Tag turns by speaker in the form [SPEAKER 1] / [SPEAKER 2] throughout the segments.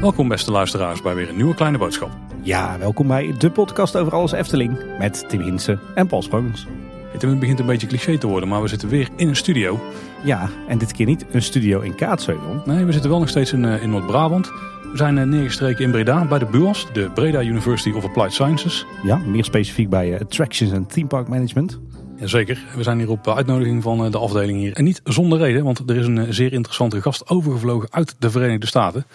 [SPEAKER 1] Welkom beste luisteraars bij weer een nieuwe kleine boodschap.
[SPEAKER 2] Ja, welkom bij de podcast over alles Efteling met Tim Hinsen en Paul Sprongers.
[SPEAKER 1] Het begint een beetje cliché te worden, maar we zitten weer in een studio.
[SPEAKER 2] Ja, en dit keer niet een studio in Kaatsheuvel.
[SPEAKER 1] Nee, we zitten wel nog steeds in, eh, in Noord-Brabant. We zijn eh, neergestreken in Breda bij de BUAS, de Breda University of Applied Sciences.
[SPEAKER 2] Ja, meer specifiek bij eh, Attractions en Theme Park Management.
[SPEAKER 1] Jazeker, we zijn hier op uitnodiging van de afdeling hier. En niet zonder reden, want er is een zeer interessante gast overgevlogen uit de Verenigde Staten.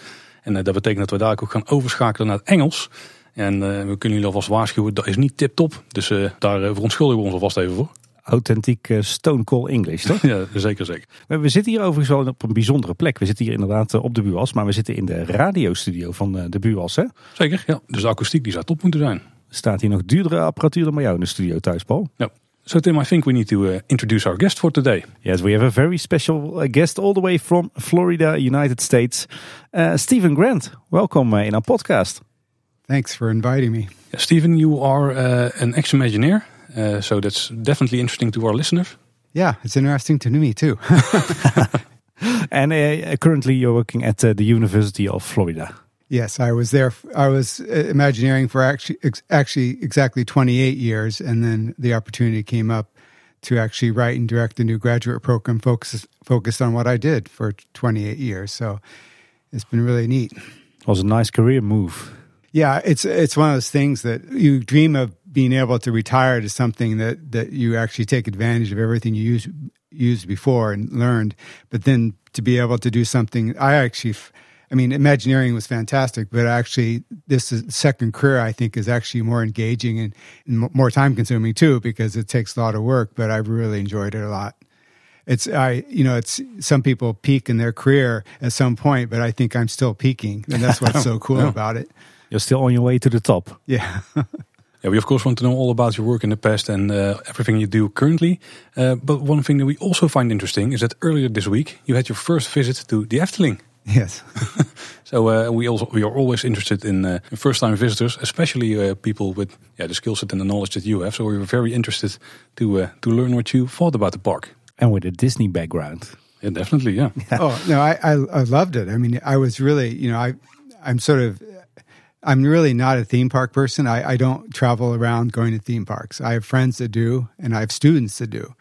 [SPEAKER 1] En dat betekent dat we daar ook gaan overschakelen naar het Engels. En we kunnen jullie alvast waarschuwen, dat is niet tip-top. Dus daar verontschuldigen we ons alvast even voor
[SPEAKER 2] authentiek Stone Cold English, toch?
[SPEAKER 1] Ja, zeker, zeker.
[SPEAKER 2] We zitten hier overigens wel op een bijzondere plek. We zitten hier inderdaad op de Buas, maar we zitten in de radiostudio van de Buas, hè?
[SPEAKER 1] Zeker, ja. Dus de akoestiek die zou top moeten zijn.
[SPEAKER 2] Staat hier nog duurdere apparatuur dan bij jou in de studio thuis, Paul?
[SPEAKER 1] Ja. So Tim, I think we need to uh, introduce our guest for today.
[SPEAKER 2] Yes, we have a very special uh, guest all the way from Florida, United States. Uh, Steven Grant, welcome uh, in our podcast.
[SPEAKER 3] Thanks for inviting me.
[SPEAKER 1] Yeah, Steven, you are uh, an ex-Imagineer. Uh, so that's definitely interesting to our listeners.
[SPEAKER 3] Yeah, it's interesting to me too.
[SPEAKER 2] and uh, currently you're working at uh, the University of Florida.
[SPEAKER 3] Yes, I was there. I was uh, Imagineering for actually, actually exactly 28 years, and then the opportunity came up to actually write and direct a new graduate program focused focused on what I did for 28 years. So it's been really neat.
[SPEAKER 2] It was a nice career move.
[SPEAKER 3] Yeah, it's it's one of those things that you dream of being able to retire to something that that you actually take advantage of everything you used used before and learned, but then to be able to do something. I actually, I mean, Imagineering was fantastic, but actually, this is, second career I think is actually more engaging and, and more time consuming too because it takes a lot of work. But I've really enjoyed it a lot it's I you know it's some people peak in their career at some point, but I think I'm still peaking, and that's what's so cool about it.
[SPEAKER 2] You're still on your way to the top.
[SPEAKER 3] Yeah.
[SPEAKER 1] Yeah, we of course want to know all about your work in the past and uh, everything you do currently. Uh, but one thing that we also find interesting is that earlier this week you had your first visit to the Efteling.
[SPEAKER 3] Yes.
[SPEAKER 1] so uh, we also we are always interested in, uh, first-time visitors, especially uh, people with yeah the skill set and the knowledge that you have. So we were very interested to uh, to learn what you thought about the park
[SPEAKER 2] and with a Disney background.
[SPEAKER 1] Yeah, definitely. Yeah.
[SPEAKER 3] oh no, I, I I loved it. I mean, I was really you know I I'm sort of I'm really not a theme park person. I, I don't travel around going to theme parks. I have friends that do, and I have students that do.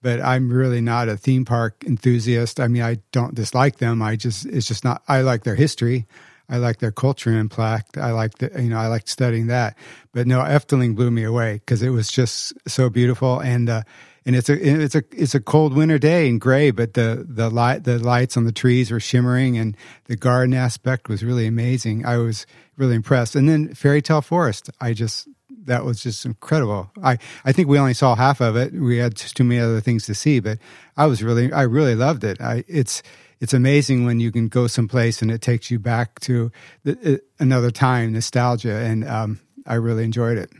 [SPEAKER 3] But I'm really not a theme park enthusiast. I mean, I don't dislike them. I just, it's just not, I like their history. I like their culture impact. I like the, you know, I like studying that. But no, Efteling blew me away because it was just so beautiful. And, uh, and it's a it's a it's a cold winter day and gray, but the the light the lights on the trees were shimmering, and the garden aspect was really amazing. I was really impressed. And then Fairy Tale Forest, I just that was just incredible. I I think we only saw half of it. We had just too many other things to see, but I was really I really loved it. I it's it's amazing when you can go someplace and it takes you back to the, uh, another time, nostalgia, and um, I really enjoyed it.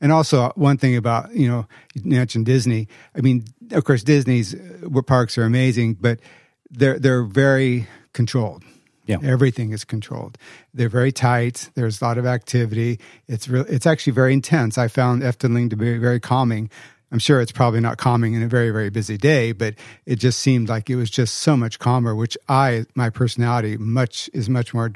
[SPEAKER 3] And also, one thing about you know, you mentioned Disney. I mean, of course, Disney's uh, parks are amazing, but they're they're very controlled.
[SPEAKER 2] Yeah.
[SPEAKER 3] Everything is controlled. They're very tight. There's a lot of activity. It's real. It's actually very intense. I found Efteling to be very calming. I'm sure it's probably not calming in a very very busy day, but it just seemed like it was just so much calmer. Which I, my personality, much is much more.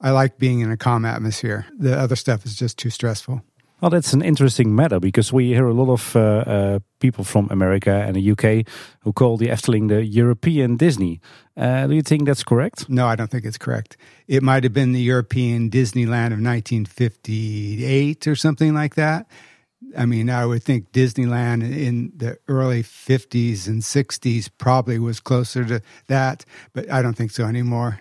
[SPEAKER 3] I like being in a calm atmosphere. The other stuff is just too stressful.
[SPEAKER 2] Well, that's an interesting matter because we hear a lot of uh, uh, people from America and the UK who call the Efteling the European Disney. Uh, do you think that's correct?
[SPEAKER 3] No, I don't think it's correct. It might have been the European Disneyland of 1958 or something like that. I mean, I would think Disneyland in the early 50s and 60s probably was closer to that, but I don't think so anymore.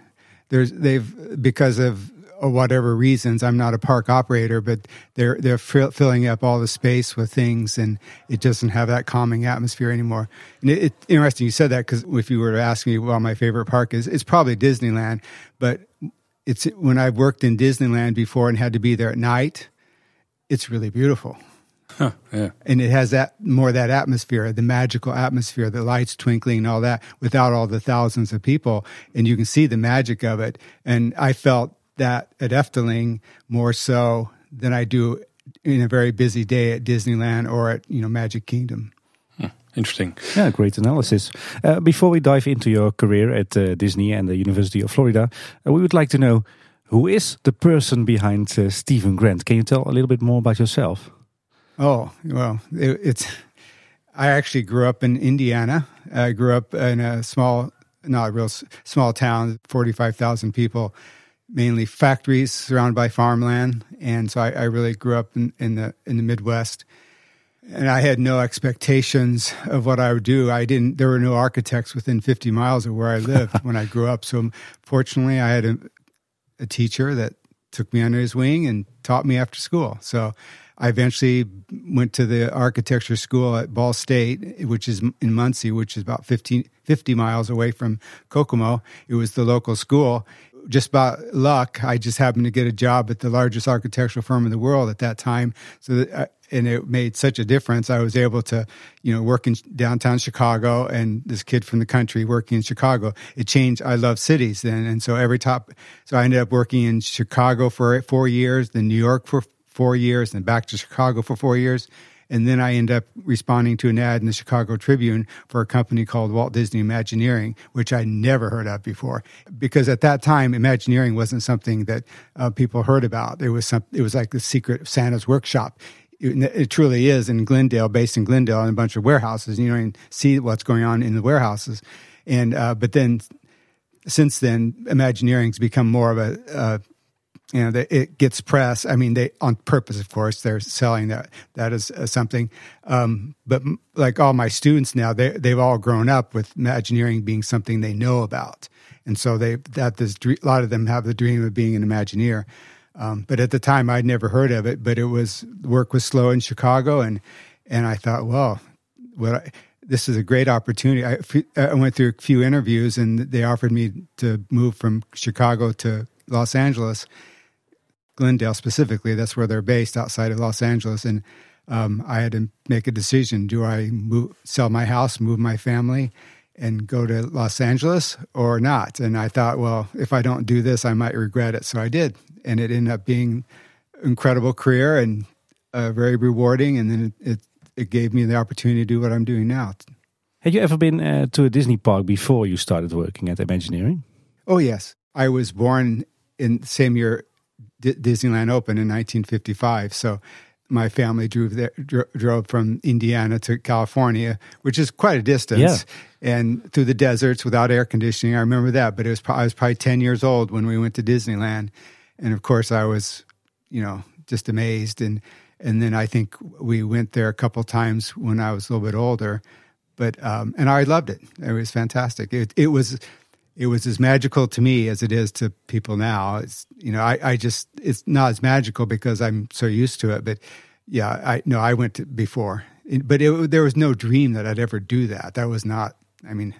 [SPEAKER 3] There's they've because of or whatever reasons. I'm not a park operator, but they're they're filling up all the space with things, and it doesn't have that calming atmosphere anymore. And it, it interesting you said that because if you were to ask me, well, my favorite park is, it's probably Disneyland, but it's when I've worked in Disneyland before and had to be there at night, it's really beautiful.
[SPEAKER 1] Huh, yeah.
[SPEAKER 3] And it has that more that atmosphere, the magical atmosphere, the lights twinkling and all that without all the thousands of people. And you can see the magic of it. And I felt that at Efteling more so than I do in a very busy day at Disneyland or at you know Magic Kingdom.
[SPEAKER 1] Interesting.
[SPEAKER 2] Yeah, great analysis. Uh, before we dive into your career at uh, Disney and the University of Florida, uh, we would like to know who is the person behind uh, Steven Grant. Can you tell a little bit more about yourself?
[SPEAKER 3] Oh well, it, it's. I actually grew up in Indiana. I grew up in a small, not a real s- small town, forty-five thousand people, mainly factories surrounded by farmland, and so I, I really grew up in, in the in the Midwest. And I had no expectations of what I would do. I didn't. There were no architects within fifty miles of where I lived when I grew up. So um, fortunately, I had a, a teacher that took me under his wing and taught me after school. So I eventually went to the architecture school at Ball State, which is in Muncie, which is about 15, 50 miles away from Kokomo. It was the local school. Just by luck, I just happened to get a job at the largest architectural firm in the world at that time. So, that, uh, and it made such a difference. I was able to, you know, work in downtown Chicago, and this kid from the country working in Chicago. It changed. I love cities then, and so every top. So I ended up working in Chicago for four years, then New York for four years, then back to Chicago for four years. And then I end up responding to an ad in the Chicago Tribune for a company called Walt Disney Imagineering, which I never heard of before. Because at that time, Imagineering wasn't something that uh, people heard about. It was some, it was like the secret of Santa's workshop. It, it, truly is in Glendale, based in Glendale, in a bunch of warehouses. You know, and see what's going on in the warehouses. And uh, but then since then, Imagineering's become more of a uh, you know, they, it gets press. I mean, they on purpose, of course, they're selling that that is uh, something. Um, but m- like all my students now, they they've all grown up with Imagineering being something they know about, and so they that this a lot of them have the dream of being an Imagineer. Um, but at the time, I'd never heard of it. But it was work was slow in Chicago, and and I thought, well, what I, this is a great opportunity. I, I went through a few interviews, and they offered me to move from Chicago to Los Angeles Glendale specifically. That's where they're based outside of Los Angeles. And um, I had to make a decision: do I move, sell my house, move my family, and go to Los Angeles, or not? And I thought, well, if I don't do this, I might regret it. So I did, and it ended up being incredible career and uh, very rewarding. And then it, it, it gave me the opportunity to do what I'm doing now.
[SPEAKER 2] Had you ever been uh, to a Disney park before you started working at Imagineering?
[SPEAKER 3] Oh yes, I was born in the same year D- Disneyland opened in 1955. So my family drove there, dro- drove from Indiana to California, which is quite a distance,
[SPEAKER 2] Yeah.
[SPEAKER 3] and through the deserts without air conditioning. I remember that, but it was pro- I was probably 10 years old when we went to Disneyland, and of course I was, you know, just amazed. And and then I think we went there a couple times when I was a little bit older, but um, and I loved it. It was fantastic. It it was it was as magical to me as it is to people now. It's you know, I, I just it's not as magical because I'm so used to it. But yeah, I no, I went to before, but it, there was no dream that I'd ever do that. That was not. I mean,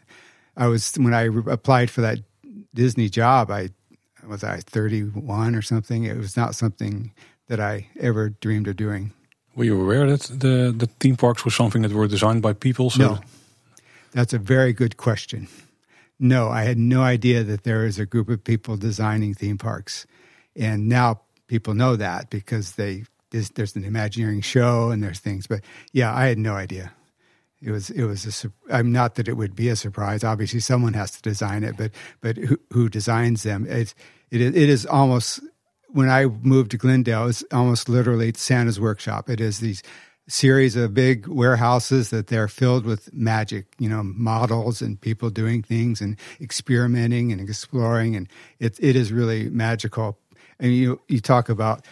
[SPEAKER 3] I was when I re- applied for that Disney job. I was I 31 or something. It was not something that I ever dreamed of doing.
[SPEAKER 1] Were you aware that the, the theme parks were something that were designed by people? So
[SPEAKER 3] No. That's a very good question. No, I had no idea that there is a group of people designing theme parks. And now people know that because they there's, there's an Imagineering show and there's things. But yeah, I had no idea. It was it was a I'm not that it would be a surprise. Obviously, someone has to design it, but but who, who designs them? It is, it is almost when I moved to Glendale, it's almost literally Santa's workshop. It is these series of big warehouses that they're filled with magic, you know, models and people doing things and experimenting and exploring, and it it is really magical. And you you talk about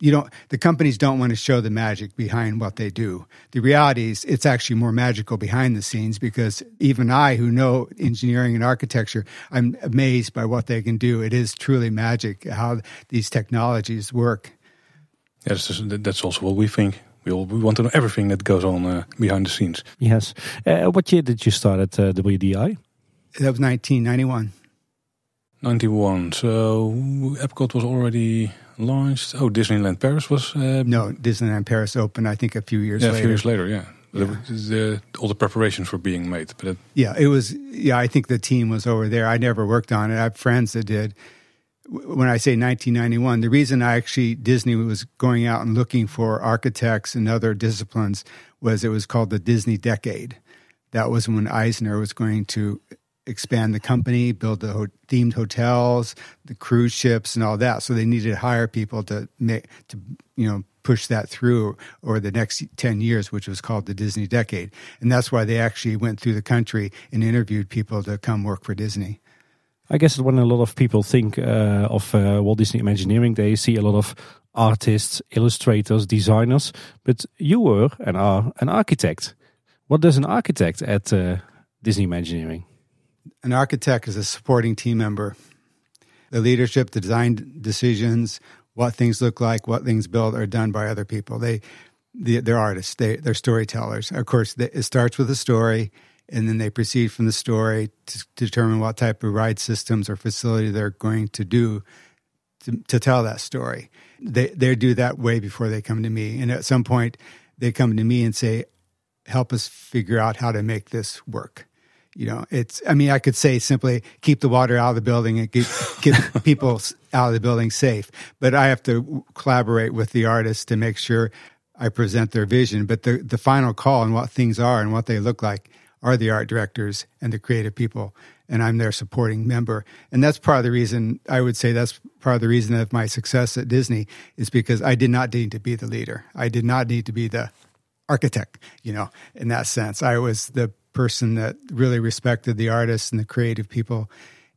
[SPEAKER 3] you don't the companies don't want to show the magic behind what they do. The reality is it's actually more magical behind the scenes because even I who know engineering and architecture, I'm amazed by what they can do. It is truly magic how these technologies work.
[SPEAKER 1] yes, that's, that's also what we think. We, all, we want to know everything that goes on uh, behind the scenes.
[SPEAKER 2] Yes. Uh, what year did you start at uh, WDI?
[SPEAKER 3] That was 1991.
[SPEAKER 1] 91. So Epcot was already launched. Oh, Disneyland Paris was uh,
[SPEAKER 3] No, Disneyland Paris opened I think a few years
[SPEAKER 1] yeah, a
[SPEAKER 3] later.
[SPEAKER 1] few years later. Yeah,
[SPEAKER 3] Yeah.
[SPEAKER 1] it was, uh, all the preparations were being made. But it,
[SPEAKER 3] Yeah, it was. Yeah, I think the team was over there. I never worked on it. I have friends that did. When I say 1991, the reason I actually Disney was going out and looking for architects and other disciplines was it was called the Disney Decade. that was when Eisner was going to expand the company, build the ho- themed hotels, the cruise ships, and all that. So they needed to hire people to make to you know push that through over the next ten years, which was called the Disney Decade, and that's why they actually went through the country and interviewed people to come work for Disney.
[SPEAKER 2] I guess when a lot of people think uh, of uh, Walt Disney Imagineering, they see a lot of artists, illustrators, designers. But you were and are an architect. What does an architect at uh, Disney Imagineering?
[SPEAKER 3] An architect is a supporting team member. The leadership, the design decisions, what things look like, what things build are done by other people. They, the, they're artists. They, they're storytellers. Of course, it starts with a story and then they proceed from the story to, determine what type of ride systems or facility they're going to do to, to tell that story. They they do that way before they come to me, and at some point they come to me and say, "Help us figure out how to make this work." You know, it's. I mean, I could say simply keep the water out of the building and keep, keep people out of the building safe, but I have to collaborate with the artists to make sure I present their vision. But the the final call on what things are and what they look like are the art directors and the creative people and I'm their supporting member. And that's part of the reason I would say that's part of the reason of my success at Disney is because I did not need to be the leader. I did not need to be the architect, you know, in that sense. I was the person that really respected the artists and the creative people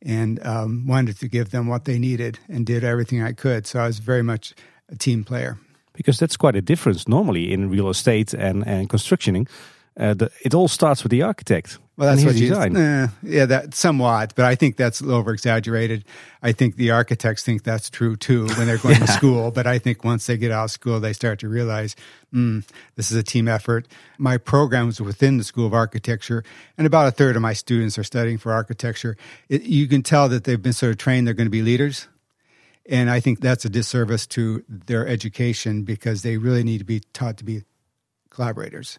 [SPEAKER 3] and um, wanted to give them what they needed and did everything I could. So I was very much a team player.
[SPEAKER 2] Because that's quite a difference normally in real estate and, and constructioning uh, the, it all starts with the architect.
[SPEAKER 3] Well, that's what
[SPEAKER 2] design.
[SPEAKER 3] Uh, yeah, that somewhat, but I think that's over exaggerated. I think the architects think that's true too when they're going yeah. to school. But I think once they get out of school, they start to realize mm, this is a team effort. My programs within the School of Architecture, and about a third of my students are studying for architecture. It, you can tell that they've been sort of trained; they're going to be leaders. And I think that's a disservice to their education because they really need to be taught to be collaborators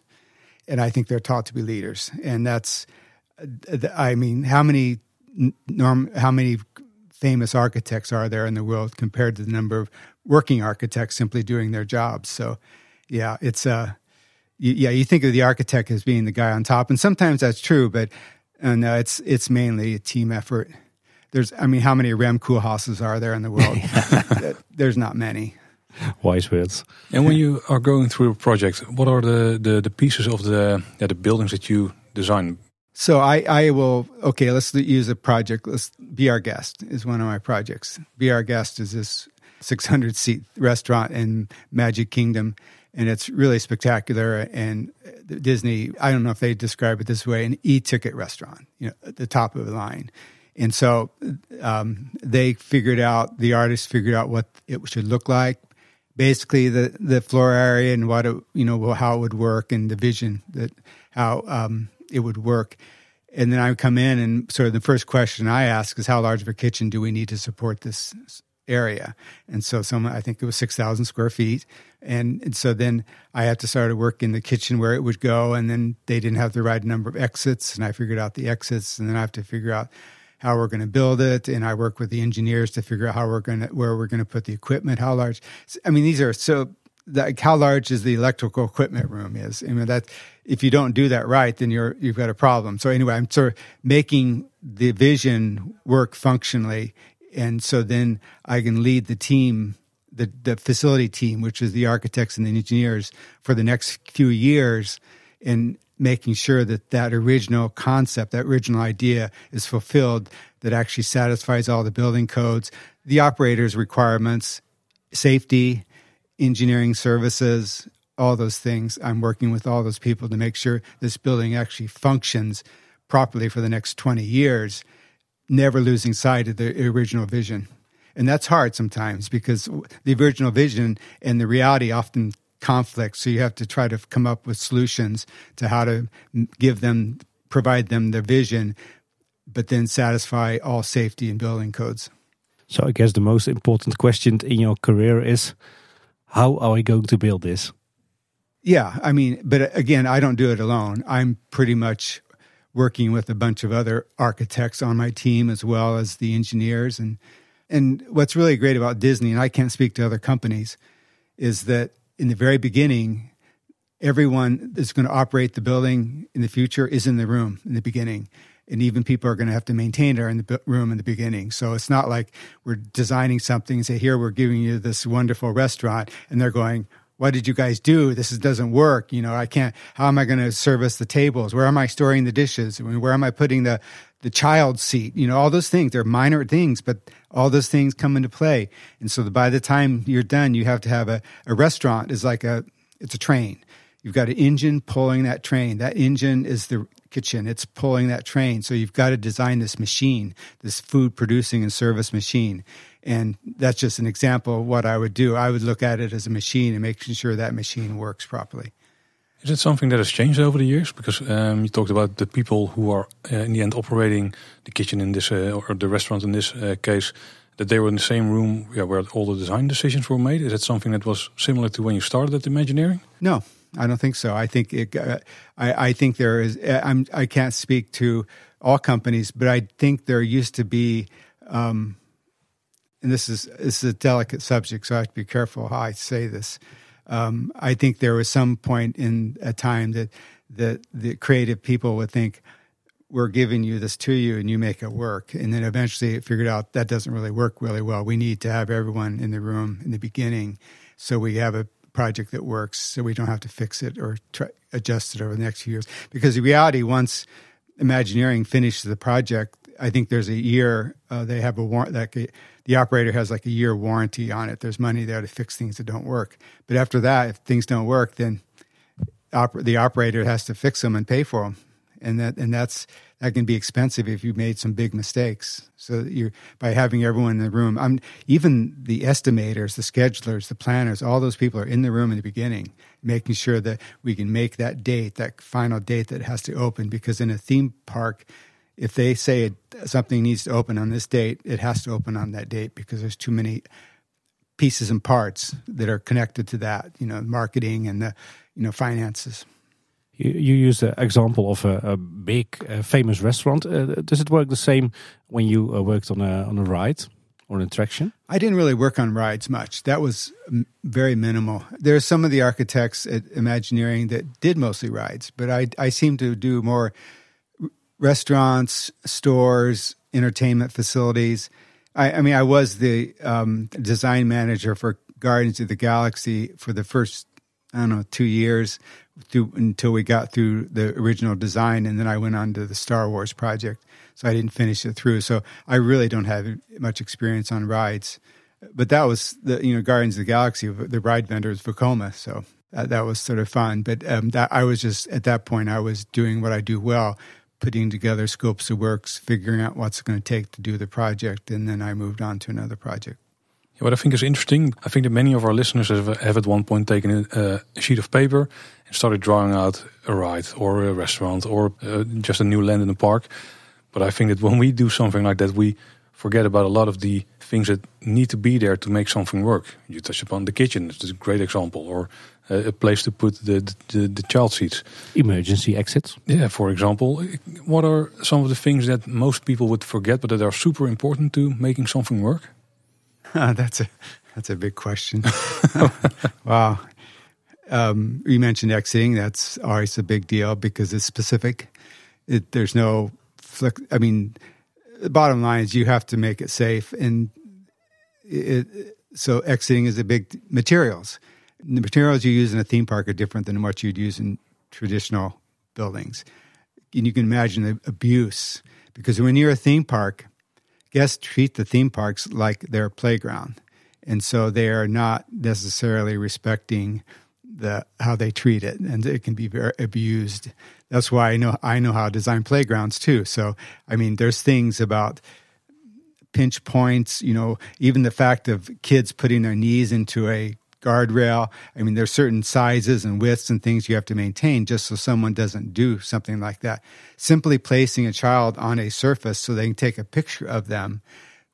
[SPEAKER 3] and I think they're taught to be leaders. And that's, I mean, how many norm, how many famous architects are there in the world compared to the number of working architects simply doing their jobs? So, yeah, it's uh, yeah, you think of the architect as being the guy on top, and sometimes that's true, but and uh, it's it's mainly a team effort. There's, I mean, how many Rem Koolhaases are there in the world? There's not many.
[SPEAKER 2] Wise words.
[SPEAKER 1] And when you are going through a project, what are the, the, the pieces of the yeah, the buildings that you design?
[SPEAKER 3] So I, I will okay. Let's use a project. Let's be our guest is one of my projects. Be our guest is this 600 seat restaurant in Magic Kingdom, and it's really spectacular. And Disney, I don't know if they describe it this way, an e-ticket restaurant, you know, at the top of the line. And so um, they figured out, the artists figured out what it should look like, basically the the floor area and what it, you know how it would work and the vision that how um, it would work. And then I would come in and sort of the first question I ask is how large of a kitchen do we need to support this area? And so some I think it was six thousand square feet. And, and so then I had to start to work in the kitchen where it would go, and then they didn't have the right number of exits, and I figured out the exits, and then I have to figure out how we're going to build it, and I work with the engineers to figure out how we're going to where we're going to put the equipment, how large. I mean, these are so like how large is the electrical equipment room is. I mean that if you don't do that right, then you're you've got a problem. So anyway, I'm sort of making the vision work functionally, and so then I can lead the team. The, the facility team, which is the architects and the engineers, for the next few years, and making sure that that original concept, that original idea is fulfilled, that actually satisfies all the building codes, the operator's requirements, safety, engineering services, all those things. I'm working with all those people to make sure this building actually functions properly for the next 20 years, never losing sight of the original vision. And that's hard sometimes because the original vision and the reality often conflict. So you have to try to come up with solutions to how to give them, provide them their vision, but then satisfy all safety and building codes.
[SPEAKER 2] So I guess the most important question in your career is how are we going to build this?
[SPEAKER 3] Yeah, I mean, but again, I don't do it alone. I'm pretty much working with a bunch of other architects on my team as well as the engineers and and what's really great about Disney and I can't speak to other companies is that in the very beginning, everyone that's going to operate the building in the future is in the room in the beginning. And even people are going to have to maintain it are in the room in the beginning. So it's not like we're designing something and say, here, we're giving you this wonderful restaurant. And they're going, what did you guys do? This is, doesn't work. You know, I can't, how am I going to service the tables? Where am I storing the dishes? Where am I putting the, the child seat? You know, all those things, they're minor things, but all those things come into play. And so by the time you're done, you have to have a, a restaurant is like a, it's a train. You've got an engine pulling that train. That engine is the kitchen. It's pulling that train. So you've got to design this machine, this food producing and service machine. And that's just an example of what I would do. I would look at it as a machine and making sure that machine works properly.
[SPEAKER 1] Is it something that has changed over the years? Because um, you talked about the people who are uh, in the end operating the kitchen in this uh, or the restaurant in this uh, case, that they were in the same room yeah, where all the design decisions were made. Is that something that was similar to when you started at Imagineering?
[SPEAKER 3] No, I don't think so. I think it, uh, I, I think there is. Uh, I'm. I can't speak to all companies, but I think there used to be. Um, and this is this is a delicate subject, so I have to be careful how I say this. Um, I think there was some point in a time that that the creative people would think we're giving you this to you and you make it work, and then eventually it figured out that doesn't really work really well. We need to have everyone in the room in the beginning, so we have a project that works so we don't have to fix it or try, adjust it over the next few years. Because the reality, once Imagineering finishes the project, I think there's a year uh, they have a warrant that the operator has like a year warranty on it. There's money there to fix things that don't work. But after that, if things don't work, then oper- the operator has to fix them and pay for them, and that and that's that can be expensive if you made some big mistakes. So you by having everyone in the room, I'm even the estimators, the schedulers, the planners, all those people are in the room in the beginning, making sure that we can make that date, that final date that has to open. Because in a theme park, if they say it, something needs to open on this date, it has to open on that date because there's too many pieces and parts that are connected to that. You know, marketing and the you know finances.
[SPEAKER 2] You, you use the example of a, a big, uh, famous restaurant. Uh, does it work the same when you uh, worked on a on a ride or an attraction?
[SPEAKER 3] I didn't really work on rides much. That was very minimal. There are some of the architects at Imagineering that did mostly rides, but I I seem to do more restaurants, stores, entertainment facilities. I, I mean, I was the um, design manager for Guardians of the Galaxy for the first I don't know two years through until we got through the original design, and then I went on to the Star Wars project. So I didn't finish it through. So I really don't have much experience on rides. But that was the you know Guardians of the Galaxy. The ride vendor is Vekoma, so that, that was sort of fun. But um, that I was just at that point I was doing what I do well, putting together scopes of works, figuring out what's going to take to do the project, and then I moved on to another project.
[SPEAKER 1] What I think is interesting, I think that many of our listeners have, have at one point taken a, a, sheet of paper and started drawing out a ride or a restaurant or uh, just a new land in the park. But I think that when we do something like that, we forget about a lot of the things that need to be there to make something work. You touch upon the kitchen, it's a great example, or a, a place to put the, the, the child seats.
[SPEAKER 2] Emergency exits.
[SPEAKER 1] Yeah, for example. What are some of the things that most people would forget but that are super important to making something work?
[SPEAKER 3] that's a that's a big question. wow. Um, you mentioned exiting. That's always a big deal because it's specific. It, there's no flex. I mean, the bottom line is you have to make it safe, and it, so exiting is a big materials. The materials you use in a theme park are different than what you'd use in traditional buildings, and you can imagine the abuse because when you're a theme park, guests treat the theme parks like their playground. And so they are not necessarily respecting the how they treat it and it can be very abused. That's why I know I know how to design playgrounds too. So I mean there's things about pinch points, you know, even the fact of kids putting their knees into a guardrail. I mean, there's certain sizes and widths and things you have to maintain just so someone doesn't do something like that. Simply placing a child on a surface so they can take a picture of them,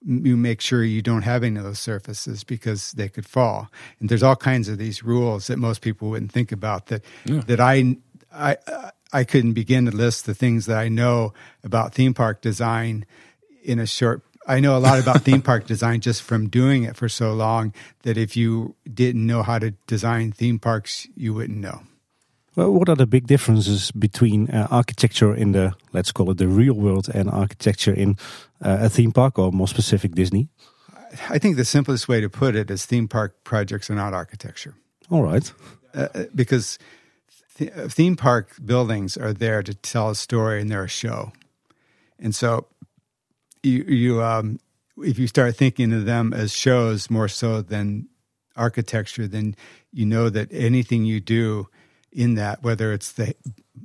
[SPEAKER 3] you make sure you don't have any of those surfaces because they could fall. And there's all kinds of these rules that most people wouldn't think about that yeah. that I I I couldn't begin to list the things that I know about theme park design in a short I know a lot about theme park design just from doing it for so long that if you didn't know how to design theme parks, you wouldn't know.
[SPEAKER 2] Well, what are the big differences between uh, architecture in the, let's call it the real world, and architecture in uh, a theme park, or more specific, Disney?
[SPEAKER 3] I think the simplest way to put it is theme park projects are not architecture.
[SPEAKER 2] All right.
[SPEAKER 3] Uh, because th- theme park buildings are there to tell a story and they're a show. And so you, you um, if you start thinking of them as shows more so than architecture, then you know that anything you do in that, whether it's the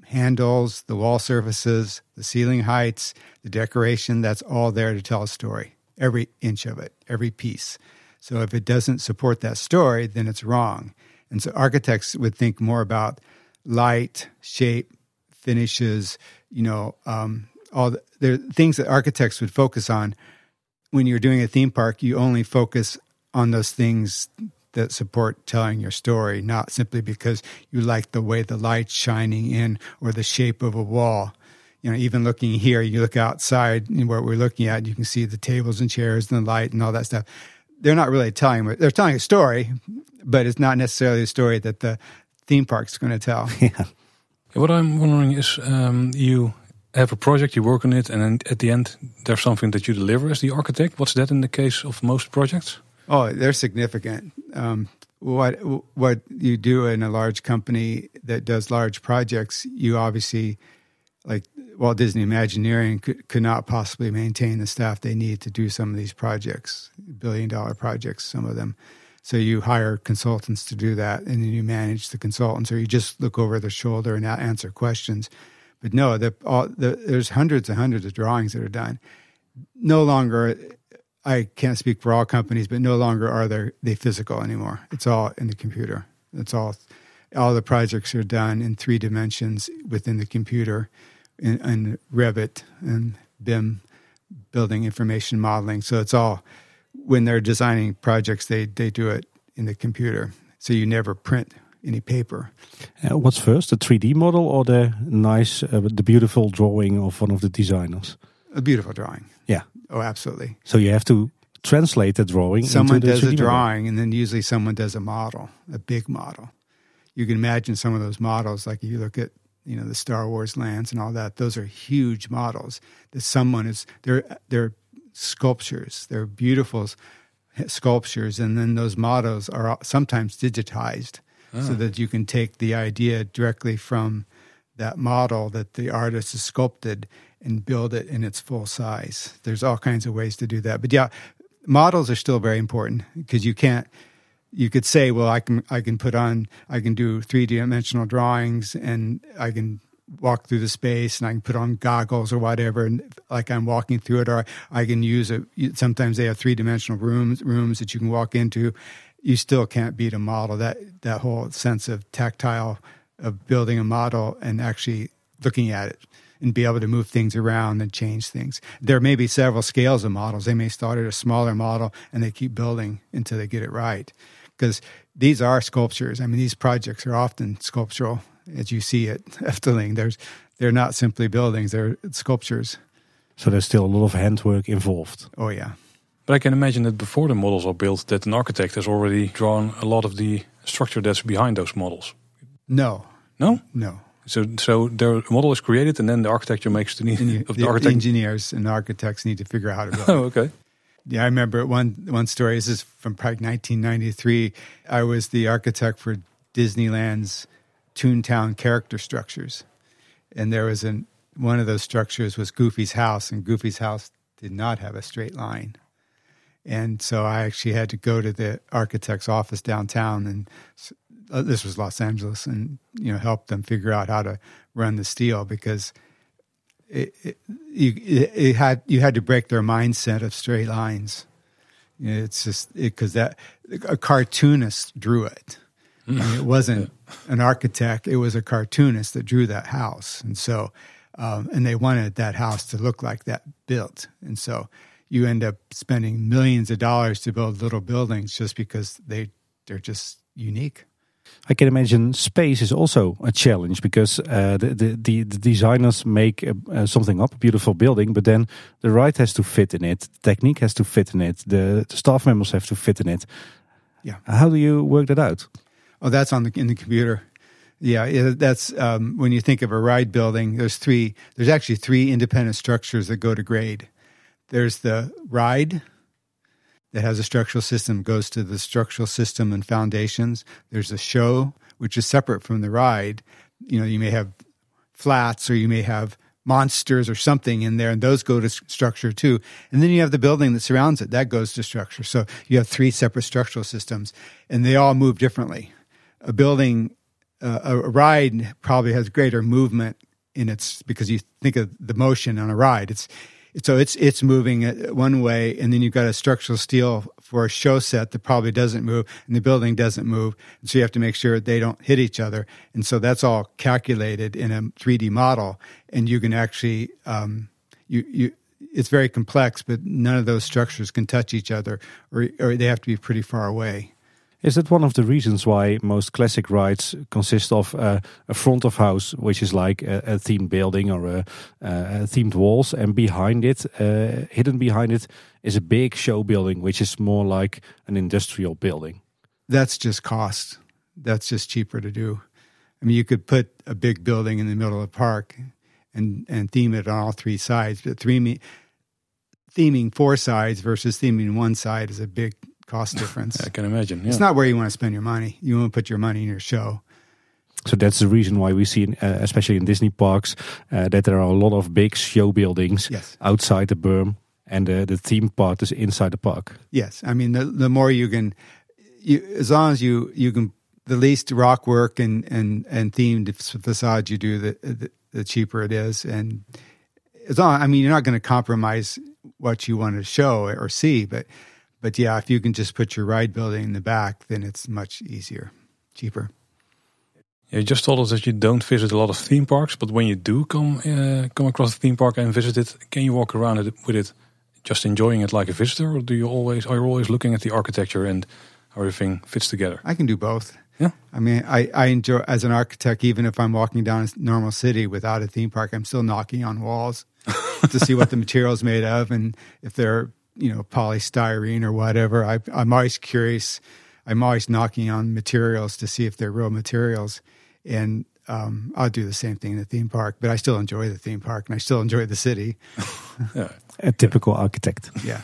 [SPEAKER 3] handles, the wall surfaces, the ceiling heights, the decoration, that's all there to tell a story. Every inch of it, every piece. So if it doesn't support that story, then it's wrong. And so architects would think more about light, shape, finishes, you know, um, all the, there are things that architects would focus on. When you're doing a theme park, you only focus on those things that support telling your story, not simply because you like the way the light's shining in or the shape of a wall. You know, even looking here, you look outside and what we're looking at, you can see the tables and chairs and the light and all that stuff. They're not really telling, they're telling a story, but it's not necessarily a story that the theme park's going to tell.
[SPEAKER 2] Yeah.
[SPEAKER 1] What I'm wondering is, um, you have a project, you work on it, and then at the end there's something that you deliver as the architect. What's that in the case of most projects?
[SPEAKER 3] Oh, they're significant. Um, what what you do in a large company that does large projects, you obviously like Walt Disney Imagineering could, could not possibly maintain the staff they need to do some of these projects, billion dollar projects, some of them. So you hire consultants to do that, and then you manage the consultants, or you just look over their shoulder and answer questions. But no, the, all, the, there's hundreds and hundreds of drawings that are done. No longer, I can't speak for all companies, but no longer are they, they physical anymore. It's all in the computer. It's all all the projects are done in three dimensions within the computer, in Revit and BIM, building information modeling. So it's all when they're designing projects, they they do it in the computer. So you never print any paper.
[SPEAKER 2] Uh, what's first, the 3D model or the nice, uh, the beautiful drawing of one of the designers?
[SPEAKER 3] A beautiful drawing.
[SPEAKER 2] Yeah.
[SPEAKER 3] Oh, absolutely.
[SPEAKER 2] So you have to translate the drawing.
[SPEAKER 3] Someone
[SPEAKER 2] into the
[SPEAKER 3] does a
[SPEAKER 2] 3D model.
[SPEAKER 3] drawing, and then usually someone does a model, a big model. You can imagine some of those models, like if you look at you know the Star Wars lands and all that. Those are huge models that someone is. They're they're sculptures. They're beautiful sculptures, and then those models are sometimes digitized so that you can take the idea directly from that model that the artist has sculpted and build it in its full size. There's all kinds of ways to do that. But yeah, models are still very important because you can't you could say, well, I can I can put on I can do three dimensional drawings and I can walk through the space and I can put on goggles or whatever and like I'm walking through it or I can use a sometimes they have three dimensional rooms rooms that you can walk into. You still can't beat a model. That that whole sense of tactile of building a model and actually looking at it and be able to move things around and change things. There may be several scales of models. They may start at a smaller model and they keep building until they get it right. Because these are sculptures. I mean, these projects are often sculptural, as you see at Efteling. There's, they're not simply buildings; they're sculptures.
[SPEAKER 2] So there's still a lot of handwork involved.
[SPEAKER 3] Oh yeah,
[SPEAKER 1] But I can imagine that before the models are built, that an architect has already drawn a lot of the structure that's behind those models.
[SPEAKER 3] no,
[SPEAKER 1] No?
[SPEAKER 3] no.
[SPEAKER 1] So, so the model is created, and then the architecture makes the need of
[SPEAKER 3] the
[SPEAKER 1] the architect.
[SPEAKER 3] engineers and architects need to figure out how to build.
[SPEAKER 1] Oh, okay.
[SPEAKER 3] Yeah, I remember one one story. This is from probably 1993. I was the architect for Disneyland's Toontown character structures, and there was an one of those structures was Goofy's house, and Goofy's house did not have a straight line, and so I actually had to go to the architect's office downtown, and uh, this was Los Angeles, and you know help them figure out how to run the steel because it, it, you it, it had you had to break their mindset of straight lines. You know, It's just because that a cartoonist drew it. I mean, it wasn't an architect; it was a cartoonist that drew that house, and so um, and they wanted that house to look like that built, and so you end up spending millions of dollars to build little buildings just because they they're just unique.
[SPEAKER 2] I can imagine space is also a challenge because uh, the, the, the the designers make uh, uh, something up, a beautiful building, but then the ride has to fit in it, the technique has to fit in it, the, the staff members have to fit in it.
[SPEAKER 3] Yeah.
[SPEAKER 2] How do you work that out?
[SPEAKER 3] Oh, that's on the in the computer. Yeah, yeah, that's um, when you think of a ride building. There's three. There's actually three independent structures that go to grade. There's the ride that has a structural system goes to the structural system and foundations. There's a show which is separate from the ride. You know, you may have flats or you may have monsters or something in there, and those go to structure too. And then you have the building that surrounds it that goes to structure. So you have three separate structural systems, and they all move differently. A building, uh, a ride probably has greater movement in its because you think of the motion on a ride. It's so it's it's moving one way, and then you've got a structural steel for a show set that probably doesn't move, and the building doesn't move, and so you have to make sure they don't hit each other, and so that's all calculated in a 3D model, and you can actually um, you you it's very complex, but none of those structures can touch each other, or or they have to be pretty far away.
[SPEAKER 2] Is that one of the reasons why most classic rides consist of uh, a front of house, which is like a, a themed building or a, a, themed walls, and behind it, uh, hidden behind it, is a big show building, which is more like an industrial building?
[SPEAKER 3] That's just cost. That's just cheaper to do. I mean, you could put a big building in the middle of the park and and theme it on all three sides, but three theming four sides versus theming one side is a big cost difference.
[SPEAKER 1] I can imagine. Yeah.
[SPEAKER 3] It's not where you want to spend your money. You want to put your money in your show.
[SPEAKER 2] So that's the reason why we see, uh, especially in Disney parks, uh, that there are a lot of big show buildings
[SPEAKER 3] yes.
[SPEAKER 2] outside the berm, and uh, the theme part is inside the park.
[SPEAKER 3] Yes, I mean the the more you can, you, as long as you you can the least rock work and and and themed facades you do, the, the, the cheaper it is, and as long I mean you're not going to compromise what you want to show or see, but but yeah, if you can just put your ride building in the back, then it's much easier, cheaper.
[SPEAKER 1] Yeah, you just told us that you don't visit a lot of theme parks, but when you do come uh, come across a theme park and visit it, can you walk around it with it, just enjoying it like a visitor, or do you always are you always looking at the architecture and how everything fits together?
[SPEAKER 3] I can do both.
[SPEAKER 1] Yeah,
[SPEAKER 3] I mean, I, I enjoy as an architect, even if I'm walking down a normal city without a theme park, I'm still knocking on walls to see what the material's made of and if they're you know polystyrene or whatever. I, I'm always curious. I'm always knocking on materials to see if they're real materials, and um, I'll do the same thing in the theme park. But I still enjoy the theme park, and I still enjoy the city.
[SPEAKER 2] yeah. A typical architect.
[SPEAKER 3] Yeah.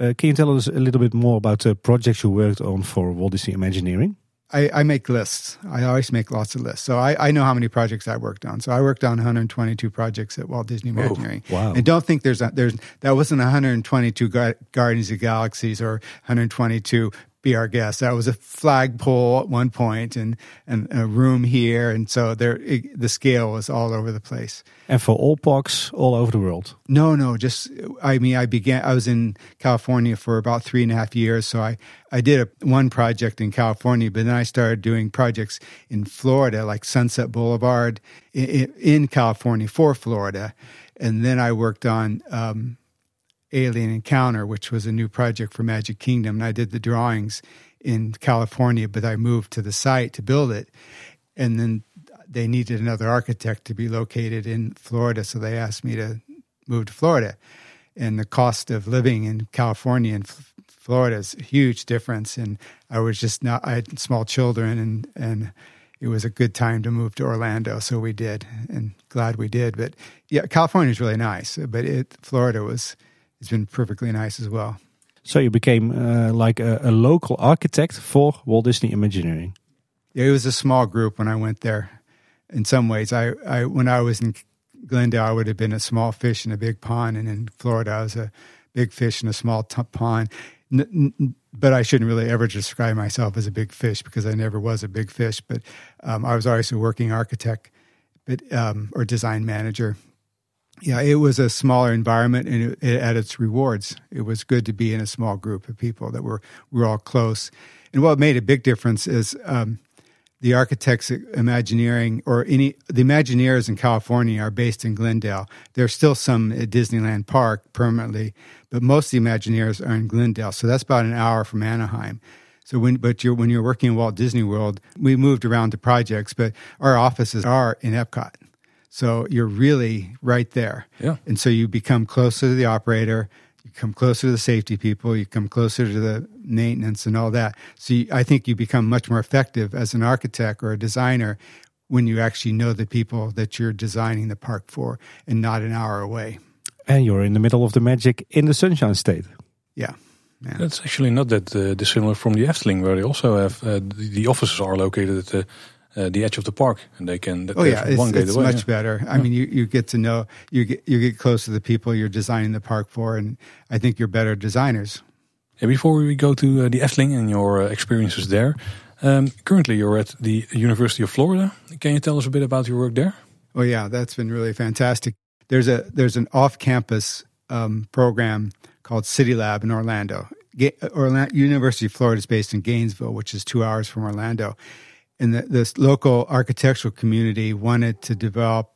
[SPEAKER 2] uh, can you tell us a little bit more about the projects you worked on for Walt Disney Imagineering?
[SPEAKER 3] I, I, make lists. I always make lots of lists. So I, I, know how many projects I worked on. So I worked on 122 projects at Walt Disney Imagineering.
[SPEAKER 2] Oh, wow.
[SPEAKER 3] And don't think there's a, there's that wasn't 122 Guardians of Galaxies or 122 be our guest. That was a flagpole at one point and, and a room here. And so there, it, the scale was all over the place.
[SPEAKER 2] And for all parks all over the world?
[SPEAKER 3] No, no, just, I mean, I began, I was in California for about three and a half years. So I, I did a, one project in California, but then I started doing projects in Florida, like Sunset Boulevard in, in California for Florida. And then I worked on, um, Alien Encounter, which was a new project for Magic Kingdom. And I did the drawings in California, but I moved to the site to build it. And then they needed another architect to be located in Florida. So they asked me to move to Florida. And the cost of living in California and Florida is a huge difference. And I was just not, I had small children and, and, it was a good time to move to Orlando, so we did, and glad we did. But yeah, California is really nice, but it, Florida was it's been perfectly nice as well.
[SPEAKER 2] So you became uh, like a, a, local architect for Walt Disney Imagineering.
[SPEAKER 3] Yeah, it was a small group when I went there. In some ways, I, I when I was in Glendale, I would have been a small fish in a big pond, and in Florida, I was a big fish in a small t- pond. N- n- but I shouldn't really ever describe myself as a big fish because I never was a big fish. But um, I was always a working architect, but um, or design manager yeah, it was a smaller environment and it, it, had its rewards. It was good to be in a small group of people that were we were all close. And what made a big difference is um, the architects Imagineering or any the Imagineers in California are based in Glendale. There's still some at Disneyland Park permanently, but most of the Imagineers are in Glendale. So that's about an hour from Anaheim. So when but you're when you're working in Walt Disney World, we moved around to projects, but our offices are in Epcot. So you're really right there.
[SPEAKER 1] Yeah.
[SPEAKER 3] And so you become closer to the operator. You come closer to the safety people, you come closer to the maintenance and all that. So you, I think you become much more effective as an architect or a designer when you actually know the people that you're designing the park for and not an hour away.
[SPEAKER 2] And you're in the middle of the magic in the Sunshine State.
[SPEAKER 3] Yeah. yeah.
[SPEAKER 1] That's actually not that uh, dissimilar from the Efteling, where they also have uh, the, the offices are located at the uh, the edge of the park, and they can.
[SPEAKER 3] Oh yeah, it's,
[SPEAKER 1] one
[SPEAKER 3] it's
[SPEAKER 1] away,
[SPEAKER 3] much
[SPEAKER 1] yeah.
[SPEAKER 3] better. I mean, you, you get to know you get you get close to the people you're designing the park for, and I think you're better designers.
[SPEAKER 1] Yeah, before we go to uh, the Efteling and your uh, experiences there, um, currently you're at the University of Florida. Can you tell us a bit about your work there?
[SPEAKER 3] Oh yeah, that's been really fantastic. There's a there's an off-campus um, program called City Lab in Orlando. Ga- Orlando. University of Florida is based in Gainesville, which is two hours from Orlando. And the, this local architectural community wanted to develop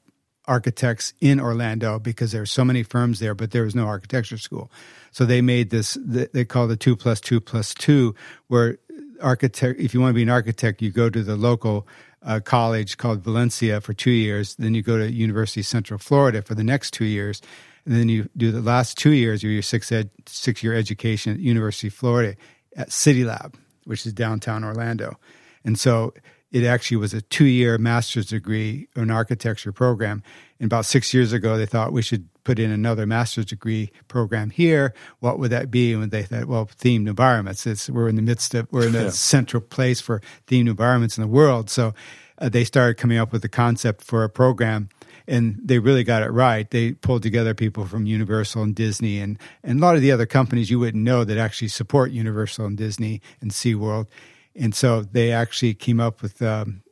[SPEAKER 3] architects in Orlando because there are so many firms there, but there was no architecture school. So they made this, they call it two plus two plus two, where architect, if you want to be an architect, you go to the local uh, college called Valencia for two years. Then you go to University of Central Florida for the next two years. And then you do the last two years of your six, ed, six year education at University of Florida at City Lab, which is downtown Orlando. And so it actually was a two year master's degree in architecture program. And about six years ago, they thought we should put in another master's degree program here. What would that be? And they thought, well, themed environments. It's, we're in the midst of, we're in the
[SPEAKER 1] Yeah.
[SPEAKER 3] central place for themed environments in the world. So uh, they started coming up with the concept for a program and they really got it right. They pulled together people from Universal and Disney and, and a lot of the other companies you wouldn't know that actually support Universal and Disney and SeaWorld. And so they actually came up with um,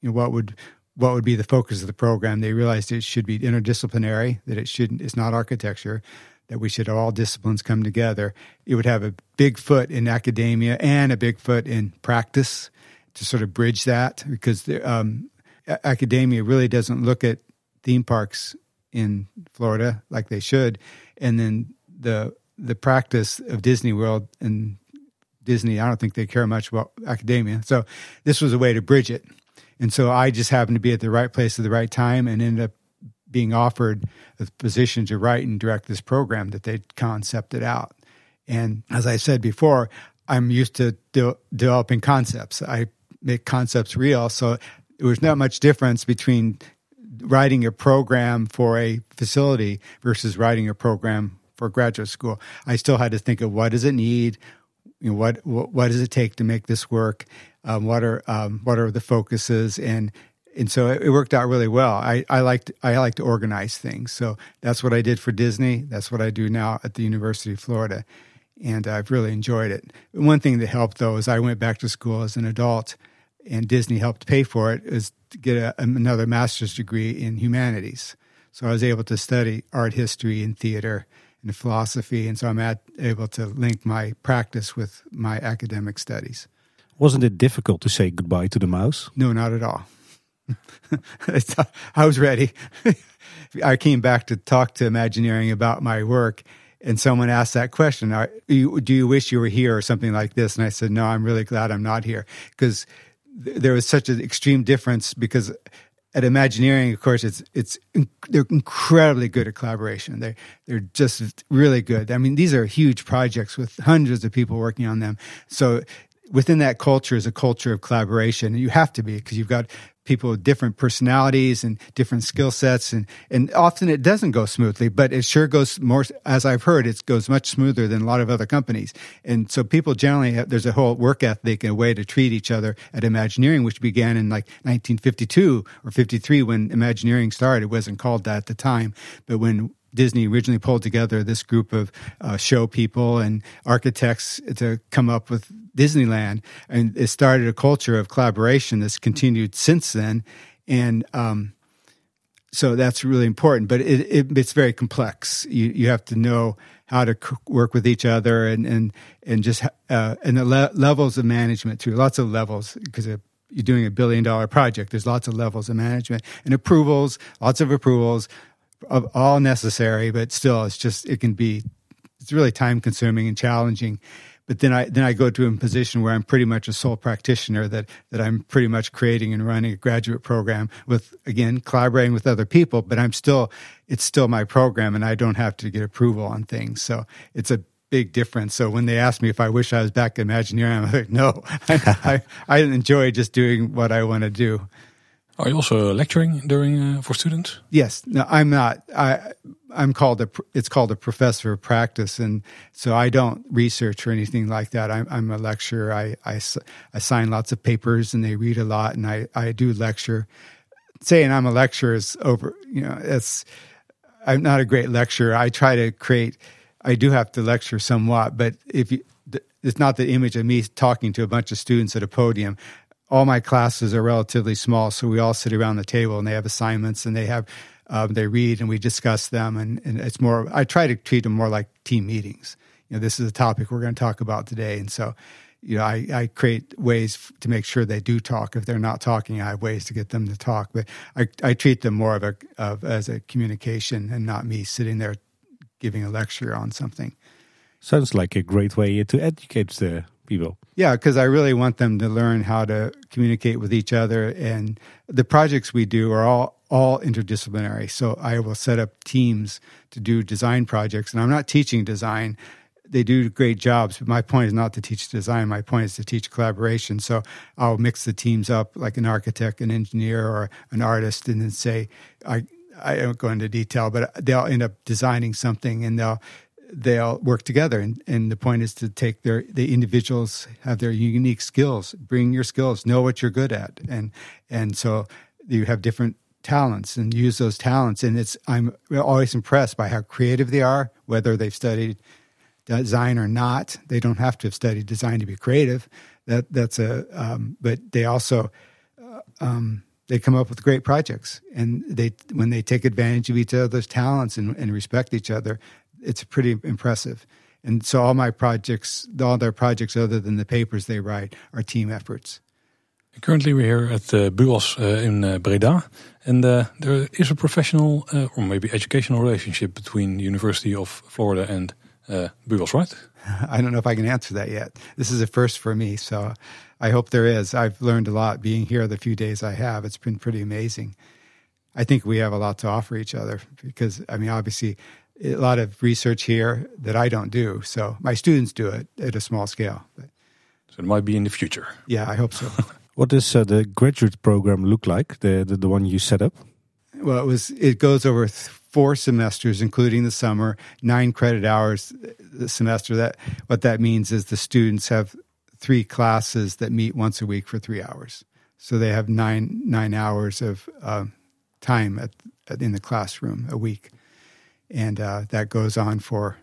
[SPEAKER 3] you know, what would what would be the focus of the program. They realized it should be interdisciplinary, that it shouldn't it's not architecture, that we should all disciplines come together. It would have a big foot in academia and a big foot in practice to sort of bridge that because the, um, academia really doesn't look at theme parks in Florida like they should, and then the the practice of Disney World and Disney, I don't think they care much about academia. So this was a way to bridge it. And so I just happened to be at the right place at the right time and ended up being offered a position to write and direct this program that they concepted out. And as I said before, I'm used to de- developing concepts. I make concepts real. So there was not much difference between writing a program for a facility versus writing a program for graduate school. I still had to think of what does it need, you know, what, what what does it take to make this work, um, what are um, what are the focuses, and and so it, it worked out really well. I I liked I like to organize things, so that's what I did for Disney. That's what I do now at the University of Florida, and I've really enjoyed it. One thing that helped though is I went back to school as an adult, and Disney helped pay for it. Is to get a, another master's degree in humanities. So I was able to study art history and theater and philosophy, and so I'm at, able to link my practice with my academic studies.
[SPEAKER 2] Wasn't it difficult to say goodbye to the mouse?
[SPEAKER 3] No, not at all. I was ready. I came back to talk to Imagineering about my work, and someone asked that question: "Do you wish you were here or something like this?" And I said, "No, I'm really glad I'm not here because th- there was such an extreme difference because." At Imagineering, of course, it's it's they're incredibly good at collaboration. They they're just really good. I mean, these are huge projects with hundreds of people working on them. So within that culture is a culture of collaboration. You have to be because you've got people with different personalities and different skill sets, and and often it doesn't go smoothly, but it sure goes more. As I've heard, it goes much smoother than a lot of other companies. And so people generally have, there's a whole work ethic and a way to treat each other at Imagineering, which began in like 1952 or 53 when Imagineering started. It wasn't called that at the time, but when Disney originally pulled together this group of uh, show people and architects to come up with Disneyland, and it started a culture of collaboration that's continued since then. And um, so that's really important, but it, it, it's very complex. You you have to know how to c- work with each other and and and just uh, and the le- levels of management too. Lots of levels because you're doing a billion dollar project. There's lots of levels of management and approvals. Lots of approvals, of all necessary, but still, it's just it can be it's really time consuming and challenging. But then I then I go to a position where I'm pretty much a sole practitioner that that I'm pretty much creating and running a graduate program with again collaborating with other people, but I'm still it's still my program and I don't have to get approval on things. So it's a big difference. So when they ask me if I wish I was back in Imagineering, I'm like, no, I, I, I enjoy just doing what I want to do.
[SPEAKER 1] Are you also lecturing during uh, for students?
[SPEAKER 3] Yes, no, I'm not. I I'm called a it's called a professor of practice, and so I don't research or anything like that. I'm I'm a lecturer. I I, I sign lots of papers, and they read a lot, and I I do lecture. Saying I'm a lecturer is over. You know, it's I'm not a great lecturer. I try to create. I do have to lecture somewhat, but if you, it's not the image of me talking to a bunch of students at a podium all my classes are relatively small, so we all sit around the table and they have assignments and they have um, they read and we discuss them, and, and it's more. I try to treat them more like team meetings. You know, this is a topic we're going to talk about today, and so you know, I, I create ways to make sure they do talk. If they're not talking, I have ways to get them to talk. But I, I treat them more of a of as a communication and not me sitting there giving a lecture on something.
[SPEAKER 2] Sounds like a great way to educate the people.
[SPEAKER 3] Yeah, because I really want them to learn how to communicate with each other. And the projects we do are all all interdisciplinary. So I will set up teams to do design projects, and I'm not teaching design. They do great jobs, but my point is not to teach design. My point is to teach collaboration. So I'll mix the teams up like an architect, an engineer, or an artist, and then say, I I don't go into detail, but they'll end up designing something, and they'll they'll work together. And, and the point is to take their, the individuals have their unique skills, bring your skills, know what you're good at. And, and so you have different talents and use those talents. And it's, I'm always impressed by how creative they are, whether they've studied design or not. They don't have to have studied design to be creative. That, that's a, um, but they also, uh, um, they come up with great projects and they when they take advantage of each other's talents and, and respect each other it's pretty impressive. And so all my projects, all their projects other than the papers they write, are team efforts.
[SPEAKER 1] Currently, we're here at the uh, BUAS uh, in uh, Breda, and uh, there is a professional uh, or maybe educational relationship between the University of Florida and uh, BUAS, right?
[SPEAKER 3] I don't know if I can answer that yet. This is a first for me, so I hope there is. I've learned a lot being here the few days I have. It's been pretty amazing. I think we have a lot to offer each other because, I mean, obviously, a lot of research here that I don't do. So my students do it at a small scale. But,
[SPEAKER 1] so it might be in the future.
[SPEAKER 3] Yeah, I hope so.
[SPEAKER 2] what does uh, the graduate program look like? The, the, the one you set up?
[SPEAKER 3] Well, it was it goes over four semesters, including the summer, nine credit hours the semester. That what that means is the students have three classes that meet once a week for three hours. So they have nine nine hours of uh, time at, at, in the classroom a week and uh, that goes on for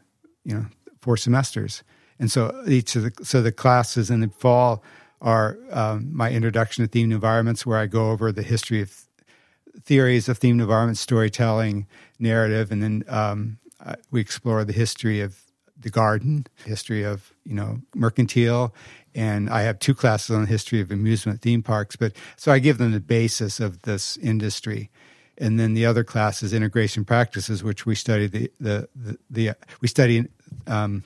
[SPEAKER 3] you know four semesters. And so each of the so the classes in the fall are um, my introduction to themed environments, where I go over the history of theories of themed environment storytelling, narrative, and then um, we explore the history of the garden, history of you know mercantile, and I have two classes on the history of amusement theme parks. But so I give them the basis of this industry, and then the other class is integration practices, which we study the the the, the we study um,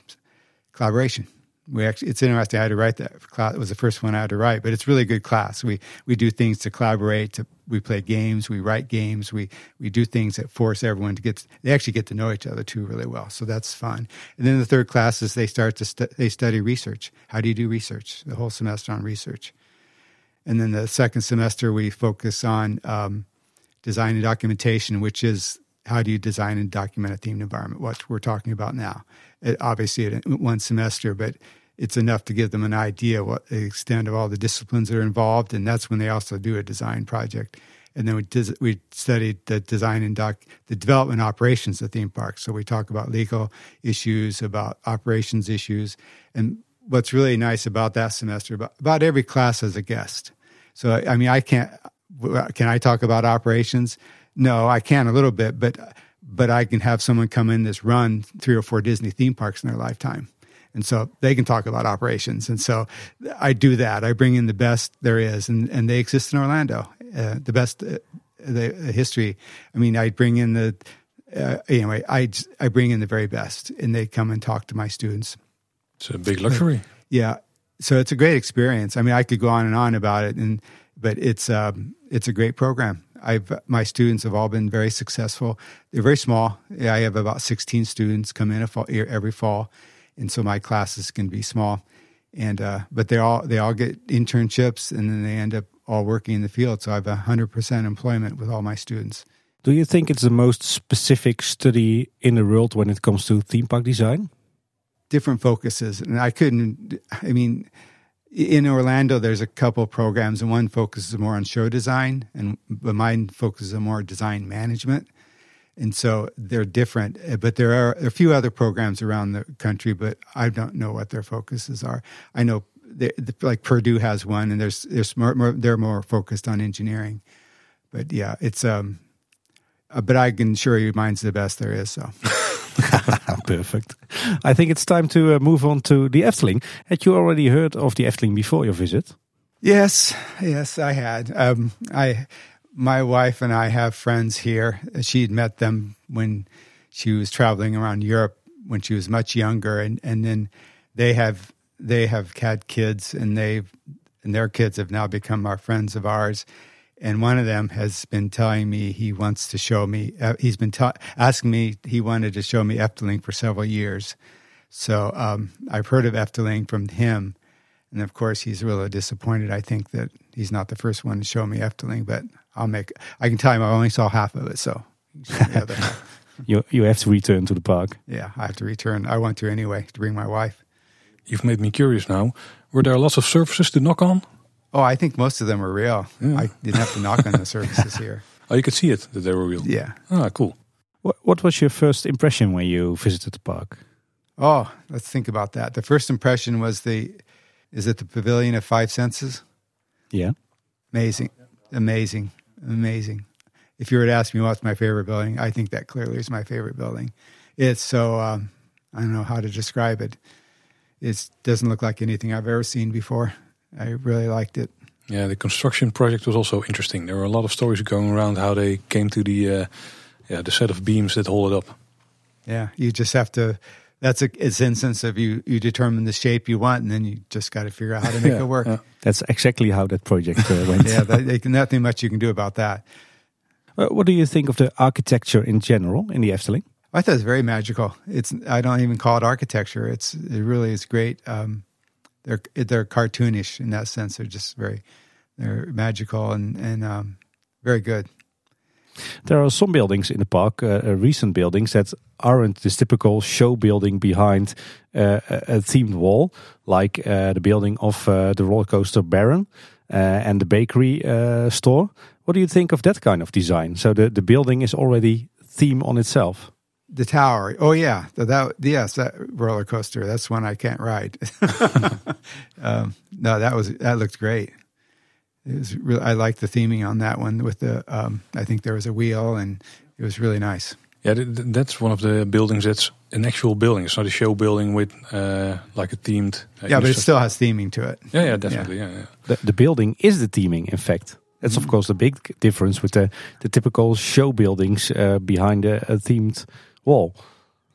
[SPEAKER 3] collaboration. We actually, it's interesting. I had to write that class. It was the first one I had to write, but it's really a good class. We we do things to collaborate. To we play games. We write games. We we do things that force everyone to get. They actually get to know each other too really well. So that's fun. And then the third class is they start to stu- they study research. How do you do research? The whole semester on research. And then the second semester we focus on um, design and documentation, which is how do you design and document a themed environment, what we're talking about now. Obviously, it, one semester, but it's enough to give them an idea what the extent of all the disciplines that are involved, and that's when they also do a design project. And then we we studied the design and doc the development operations of theme parks. So we talk about legal issues, about operations issues, and what's really nice about that semester, about, about every class as a guest. So I mean, I can't can I talk about operations? No, I can a little bit, but but I can have someone come in that's run three or four Disney theme parks in their lifetime. And so they can talk about operations. And so I do that. I bring in the best there is, and, and they exist in Orlando. Uh, the best, uh, the, the, history. I mean, I bring in the, uh, anyway, I, I bring in the very best, and they come and talk to my students.
[SPEAKER 1] It's a big luxury.
[SPEAKER 3] Yeah, so it's a great experience. I mean, I could go on and on about it, and but it's um, it's a great program. I've my students have all been very successful. They're very small. I have about sixteen students come in a fall, every fall, and so my classes can be small. And uh, but they all they all get internships, and then they end up all working in the field. So I have hundred percent employment with all my students.
[SPEAKER 2] Do you think it's the most specific study in the world when it comes to theme park design?
[SPEAKER 3] Different focuses, and I couldn't. I mean, in Orlando, there's a couple programs, and one focuses more on show design, and but mine focuses on more design management. And so they're different, eh, but there are a few other programs around the country, but I don't know what their focuses are. I know like Purdue has one, and there's there's more, more, they're more focused on engineering. But yeah, it's um, uh, but I can assure you, mine's the best there is. So.
[SPEAKER 2] Perfect. I think it's time to uh, move on to the Efteling. Had you already heard of the Efteling before your visit?
[SPEAKER 3] Yes, yes, I had. Um, I, my wife and I have friends here. She'd met them when she was traveling around Europe when she was much younger, and and then they have they have had kids, and they've and their kids have now become our friends of ours and one of them has been telling me he wants to show me. Uh, he's been ta- asking me. He wanted to show me Efteling for several years. So um, I've heard of Efteling from him, and of course he's really disappointed. I think that he's not the first one to show me Efteling, but I'll make. I can tell him I only saw half of it, so
[SPEAKER 2] you you have to return to the park.
[SPEAKER 3] Yeah, I have to return. I want to anyway to bring my wife.
[SPEAKER 1] You've made me curious now. Were there lots of surfaces to knock on?
[SPEAKER 3] Oh, I think most of them are real. Yeah. I didn't have to knock on the surfaces here.
[SPEAKER 1] Oh, you could see it that they were real.
[SPEAKER 3] Yeah.
[SPEAKER 1] Ah, cool.
[SPEAKER 2] What What was your first impression when you visited the park?
[SPEAKER 3] Oh, let's think about that. The first impression was the is it the Pavilion of Five Senses?
[SPEAKER 2] Yeah.
[SPEAKER 3] Amazing, amazing, amazing. If you were to ask me what's my favorite building, I think that clearly is my favorite building. It's so um, I don't know how to describe it. It doesn't look like anything I've ever seen before. I really liked it.
[SPEAKER 1] Yeah, the construction project was also interesting. There were a lot of stories going around how they came to the uh, yeah the set of beams that hold it up.
[SPEAKER 3] Yeah, you just have to. That's a it's instance of you you determine the shape you want, and then you just got to figure out how to make
[SPEAKER 2] yeah,
[SPEAKER 3] it work.
[SPEAKER 2] Yeah. That's exactly how that project uh, went.
[SPEAKER 3] yeah, that, nothing much you can do about that.
[SPEAKER 2] Uh, what do you think of the architecture in general in the Efteling?
[SPEAKER 3] I thought it's very magical. It's I don't even call it architecture. It's it really is great. Um, they're they're cartoonish in that sense. They're just very they're magical and and um, very good.
[SPEAKER 2] There are some buildings in the park, uh, uh, recent buildings that aren't this typical show building behind uh, a, themed wall, like uh, the building of uh, the roller coaster Baron uh, and the bakery store. What do you think of that kind of design? So the, the building is already theme on itself
[SPEAKER 3] the tower. Oh yeah, that yes, that roller coaster. That's one I can't ride. um, no, that was that looked great. It was really, I liked the theming on that one with the. Um, I think there was a wheel, and it was really nice.
[SPEAKER 1] Yeah, that's one of the buildings that's an actual building. It's not a show building with uh, like a themed.
[SPEAKER 3] Uh, yeah, but it still has theming to it.
[SPEAKER 1] Yeah, yeah, definitely. Yeah, yeah. yeah.
[SPEAKER 2] The, the building is the theming, in fact. That's of mm. course the big difference with the the typical show buildings uh, behind a, a themed wall.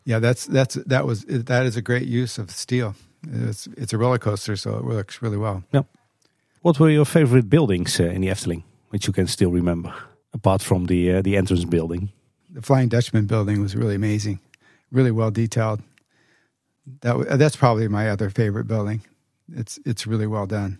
[SPEAKER 3] Yeah, that's that's that was that is a great use of steel. It's it's a roller coaster, so it works really well.
[SPEAKER 2] Yeah. What were your favorite buildings uh, in the Efteling, which you can still remember, apart from the uh, the entrance building?
[SPEAKER 3] The Flying Dutchman building was really amazing, really well detailed. That that's probably my other favorite building. It's it's really well done.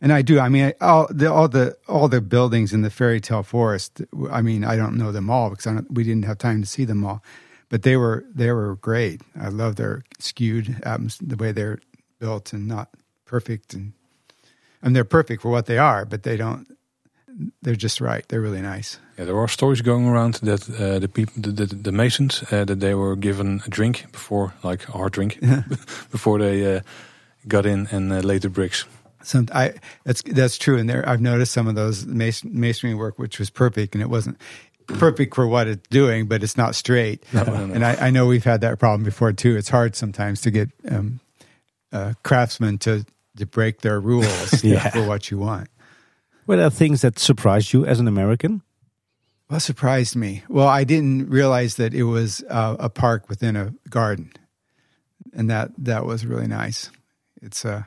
[SPEAKER 3] And I do. I mean, all the all the all the buildings in the fairy tale forest. I mean, I don't know them all because we didn't have time to see them all, but they were they were great. I love their skewed atmosphere, the way they're built and not perfect, and and they're perfect for what they are, but they don't. They're just right. They're really nice.
[SPEAKER 1] Yeah, there are stories going around that uh, the people, the, the, the masons, uh, that they were given a drink before, like a hard drink, before they uh, got in and uh, laid the bricks
[SPEAKER 3] some I that's that's true. And there, I've noticed some of those masonry work, which was perfect, and it wasn't perfect for what it's doing, but it's not straight. No, no, no. And I, I, know we've had that problem before too. It's hard sometimes to get um, uh, craftsmen to to break their rules yeah. for what you want.
[SPEAKER 2] Were there things that surprised you as an American?
[SPEAKER 3] What surprised me? Well, I didn't realize that it was uh, a park within a garden. and that that was really nice. It's uh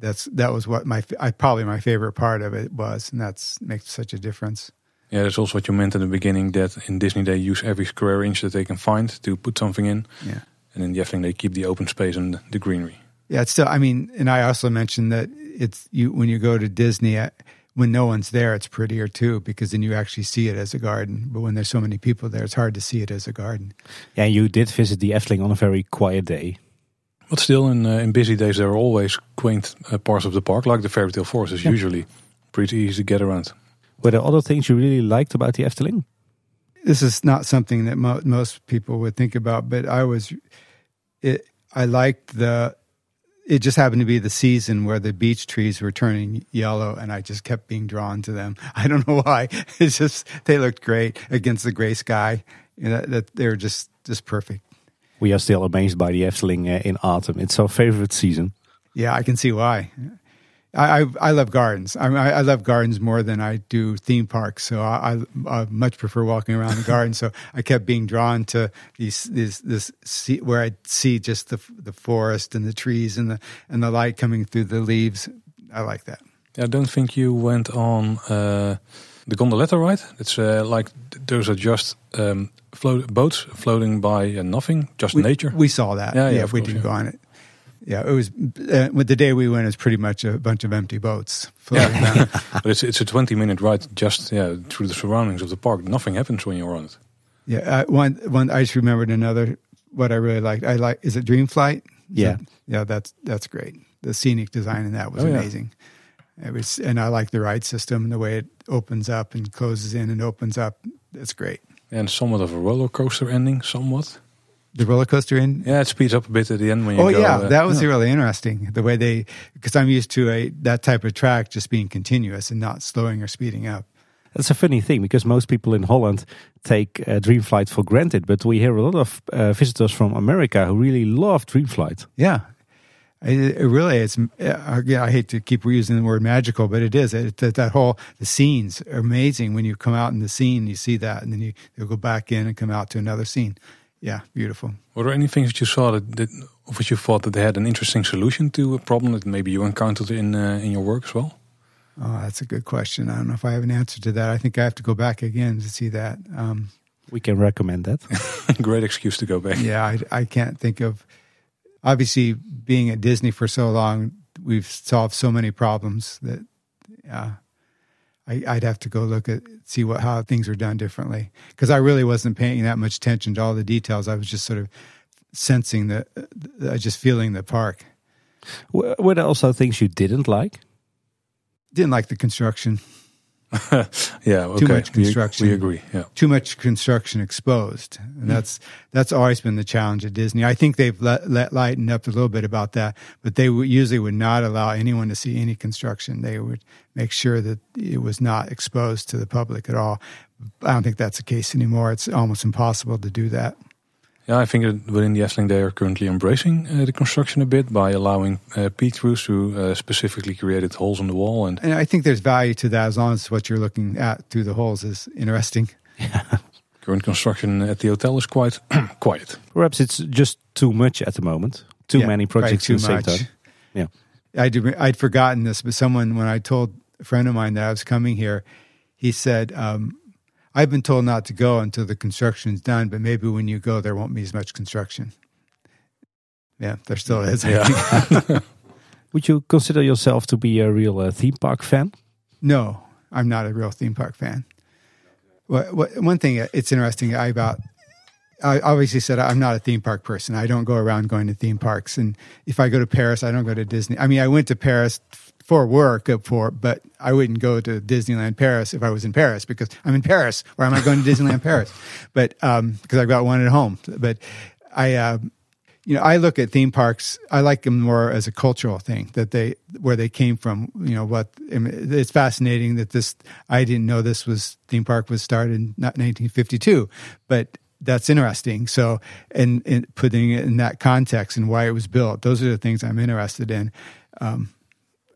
[SPEAKER 3] that's that was what my I probably my favorite part of it was, and that's makes such a difference.
[SPEAKER 1] Yeah, that's also what you meant in the beginning. That in Disney they use every square inch that they can find to put something in,
[SPEAKER 3] Yeah.
[SPEAKER 1] and in the Efteling they keep the open space and the greenery.
[SPEAKER 3] Yeah, it's still. I mean, and I also mentioned that it's you when you go to Disney uh, when no one's there, it's prettier too because then you actually see it as a garden. But when there's so many people there, it's hard to see it as a garden.
[SPEAKER 2] Yeah, you did visit the Efteling on a very quiet day.
[SPEAKER 1] But still, in uh, in busy days, there are always quaint uh, parts of the park, like the Fairy Tale Forest, is
[SPEAKER 2] Yeah.
[SPEAKER 1] usually pretty easy to get around.
[SPEAKER 2] Were there other things you really liked about the Efteling?
[SPEAKER 3] This is not something that mo- most people would think about, but I was. It. I liked the. It just happened to be the season where the beech trees were turning yellow, and I just kept being drawn to them. I don't know why. It's just they looked great against the gray sky. You know, that they're just just perfect.
[SPEAKER 2] We are still amazed by the Efteling uh, in autumn. It's our favorite season.
[SPEAKER 3] Yeah, I can see why. I I, I love gardens. I, mean, I I love gardens more than I do theme parks. So I, I, I much prefer walking around the garden. So I kept being drawn to these these this see, where I see just the the forest and the trees and the and the light coming through the leaves. I like that.
[SPEAKER 1] I don't think you went on uh, the gondoletta ride. It's uh, like those are just um, float boats floating by uh, nothing, just
[SPEAKER 3] We,
[SPEAKER 1] nature.
[SPEAKER 3] We saw that.
[SPEAKER 1] Yeah,
[SPEAKER 3] Yeah,
[SPEAKER 1] yeah,
[SPEAKER 3] yeah we
[SPEAKER 1] course,
[SPEAKER 3] didn't
[SPEAKER 1] yeah.
[SPEAKER 3] go on it. Yeah, it was uh, with the day we went. It was pretty much a bunch of empty boats floating around.
[SPEAKER 1] but it's it's a twenty minute ride, just yeah, through the surroundings of the park. Nothing happens when you're on it.
[SPEAKER 3] Yeah, uh, one one I just remembered another. What I really liked, I like is it Dream Flight? Is
[SPEAKER 2] Yeah.
[SPEAKER 3] that- yeah, that's that's great. The scenic design in that was
[SPEAKER 1] Oh, yeah.
[SPEAKER 3] Amazing. It was, and I like the ride system and the way it opens up and closes in and opens up. It's great.
[SPEAKER 1] And somewhat of a roller coaster ending, somewhat.
[SPEAKER 3] The roller coaster in.
[SPEAKER 1] Yeah, it speeds up a bit at the end when you
[SPEAKER 3] Oh
[SPEAKER 1] go.
[SPEAKER 3] yeah,
[SPEAKER 1] uh,
[SPEAKER 3] that was
[SPEAKER 1] yeah.
[SPEAKER 3] really interesting. The way they, because I'm used to a that type of track just being continuous and not slowing or speeding up.
[SPEAKER 2] That's a funny thing because most people in Holland take uh, Dreamflight for granted, but we hear a lot of uh, visitors from America who really love Dreamflight.
[SPEAKER 3] Yeah. It, it really is. uh, Yeah, I hate to keep reusing the word magical, but it is. It, that, that whole the scenes are amazing when you come out in the scene. You see that, and then you you go back in and come out to another scene. Yeah, beautiful.
[SPEAKER 1] Were there any things that you saw that, that of which you thought that they had an interesting solution to a problem that maybe you encountered in uh, in your work as well?
[SPEAKER 3] Oh, that's a good question. I don't know if I have an answer to that. I think I have to go back again to see that. Um,
[SPEAKER 2] We can recommend that.
[SPEAKER 1] Great excuse to go back.
[SPEAKER 3] yeah, I, I can't think of. Obviously, being at Disney for so long, we've solved so many problems that, yeah, I, I'd have to go look at see what how things are done differently because I really wasn't paying that much attention to all the details. I was just sort of sensing the, the just feeling the park.
[SPEAKER 2] Were there also things you didn't like?
[SPEAKER 3] Didn't like the construction.
[SPEAKER 1] Yeah, okay.
[SPEAKER 3] much construction.
[SPEAKER 1] We, agree. Yeah.
[SPEAKER 3] too much construction exposed, and that's that's always been the challenge at Disney. I think they've let, let lightened up a little bit about that, but they would, usually would not allow anyone to see any construction. They would make sure that it was not exposed to the public at all. I don't think that's the case anymore. It's almost impossible to do that.
[SPEAKER 1] Yeah, I think that within the Efteling they are currently embracing uh, the construction a bit by allowing uh, peek-throughs through uh, specifically created holes in the wall. And
[SPEAKER 3] And I think there's value to that as long as what you're looking at through the holes is interesting.
[SPEAKER 1] current construction at the hotel is quite quiet.
[SPEAKER 2] Perhaps it's just too much at the moment. Too
[SPEAKER 3] Yeah,
[SPEAKER 2] many projects
[SPEAKER 3] too
[SPEAKER 2] at the same time. Yeah.
[SPEAKER 3] I'd, I'd forgotten this, but someone, when I told a friend of mine that I was coming here, he said, um, I've been told not to go until the construction's done, but maybe when you go, there won't be as much construction. Yeah, there still is.
[SPEAKER 1] Yeah.
[SPEAKER 2] Would you consider yourself to be a real uh, theme park fan?
[SPEAKER 3] No, I'm not a real theme park fan. What, what, one thing uh, it's interesting I about I obviously said I'm not a theme park person. I don't go around going to theme parks, and if I go to Paris, I don't go to Disney. I mean, I went to Paris for work uh, for, but I wouldn't go to Disneyland Paris if I was in Paris because I'm in Paris. Why am I going to Disneyland Paris? But um, because I've got one at home. But I. Uh, you know, I look at theme parks. I like them more as a cultural thing that they where they came from. You know, what it's fascinating that this. I didn't know this was theme park was started in not 1952, but that's interesting. So, and, and putting it in that context and why it was built, those are the things I'm interested in. Um,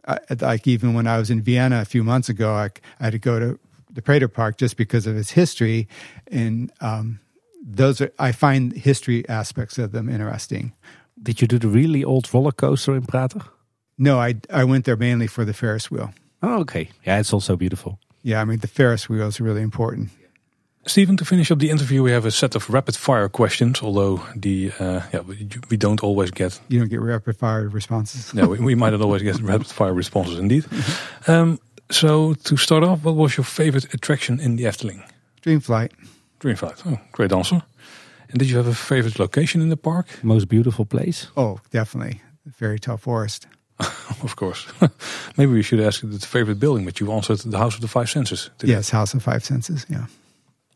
[SPEAKER 3] I, like even when I was in Vienna a few months ago, I, I had to go to the Prater Park just because of its history and. Um, those are I find history aspects of them interesting.
[SPEAKER 2] Did you do the really old roller coaster in Prater?
[SPEAKER 3] No, I I went there mainly for the Ferris wheel.
[SPEAKER 2] Oh, okay. Yeah, it's also beautiful.
[SPEAKER 3] Yeah, I mean the Ferris wheel is really important.
[SPEAKER 1] Steven, to finish up the interview, we have a set of rapid fire questions. Although the uh, yeah, we, we don't always get
[SPEAKER 3] You don't get rapid fire responses.
[SPEAKER 1] no, we, we might not always get rapid fire responses indeed. Um, so to start off, what was your favorite attraction in the Efteling?
[SPEAKER 3] Dream flight.
[SPEAKER 1] Dreamflight. Oh, great answer. And did you have a favorite location in the park?
[SPEAKER 2] Most beautiful place.
[SPEAKER 3] Oh, definitely. The fairy tale forest.
[SPEAKER 1] Of course. Maybe we should ask the favorite building, but you answered the House of the Five Senses. today.
[SPEAKER 3] Yes, House of Five Senses. Yeah.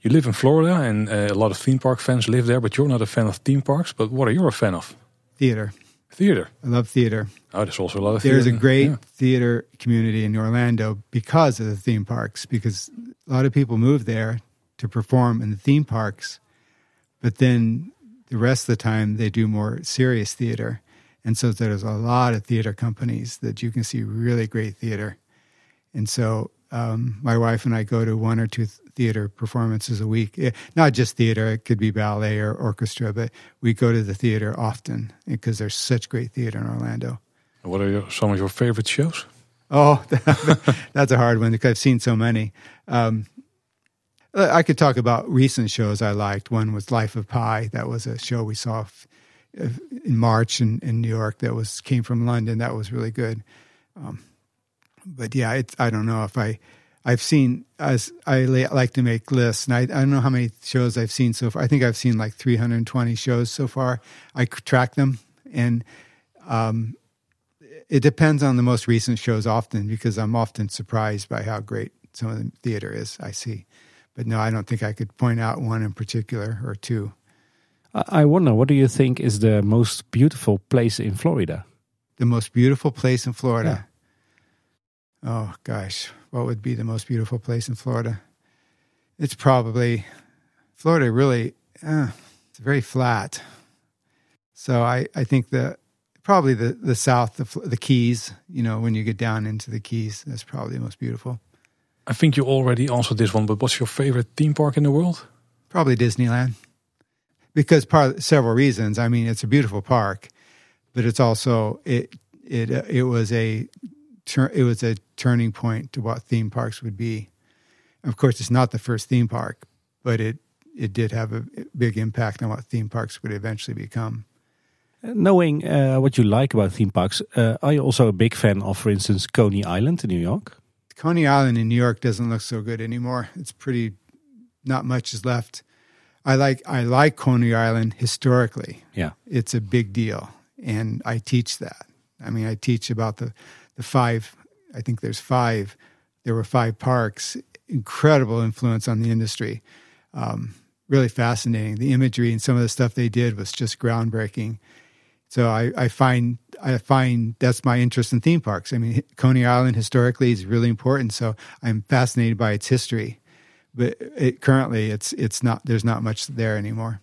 [SPEAKER 1] You live in Florida, and uh, a lot of theme park fans live there, but you're not a fan of theme parks. But what are you a fan of?
[SPEAKER 3] Theater.
[SPEAKER 1] Theater.
[SPEAKER 3] I love theater.
[SPEAKER 1] Oh, there's also a lot of
[SPEAKER 3] There's a great
[SPEAKER 1] Yeah.
[SPEAKER 3] theater community in Orlando because of the theme parks, because a lot of people move there to perform in the theme parks, but then the rest of the time they do more serious theater. And so there's a lot of theater companies that you can see really great theater. And so um, my wife and I go to one or two theater performances a week. Eh, Not just theater, it could be ballet or orchestra, but we go to the theater often because there's such great theater in Orlando.
[SPEAKER 1] What are your, some of your favorite shows?
[SPEAKER 3] Oh, that's a hard one because I've seen so many. Um, I could talk about recent shows I liked. One was Life of Pi. That was a show we saw f- uh, in March in, in New York. That was came from London. That was really good. Um, but yeah, it's, I don't know if I. I've seen as I like to make lists, and I, I don't know how many shows I've seen so far. I think I've seen like 320 shows so far. I track them, and um, it depends on the most recent shows often because I'm often surprised by how great some of the theater is I see. But no, I don't think I could point out one in particular or two.
[SPEAKER 2] I I wonder, what do you think is the most beautiful place in Florida?
[SPEAKER 3] The most beautiful place in Florida. Oh gosh, what would be the most beautiful place in Florida? It's probably Florida. Really, uh, it's very flat. So I, I think the probably the the south, the the Keys. You know, when you get down into the Keys, that's probably the most beautiful.
[SPEAKER 1] I think you already answered this one, but what's your favorite theme park in the world?
[SPEAKER 3] Probably Disneyland, because part several reasons. I mean, it's a beautiful park, but it's also it it uh, it was a tur- it was a turning point to what theme parks would be. Of course, it's not the first theme park, but it it did have a big impact on what theme parks would eventually become.
[SPEAKER 2] Knowing uh, what you like about theme parks, uh, are you also a big fan of, for instance, Coney Island in New York?
[SPEAKER 3] Coney Island in New York doesn't look so good anymore. It's pretty not much is left. I like I like Coney Island historically.
[SPEAKER 2] Yeah.
[SPEAKER 3] It's a big deal and I teach that. I mean I teach about the the five I think there's five there were five parks incredible influence on the industry. Um, really fascinating. The imagery and some of the stuff they did was just groundbreaking. So I, I find I find that's my interest in theme parks. I mean, Coney Island historically is really important, so I'm fascinated by its history. But it, currently, it's it's not. There's not much there anymore.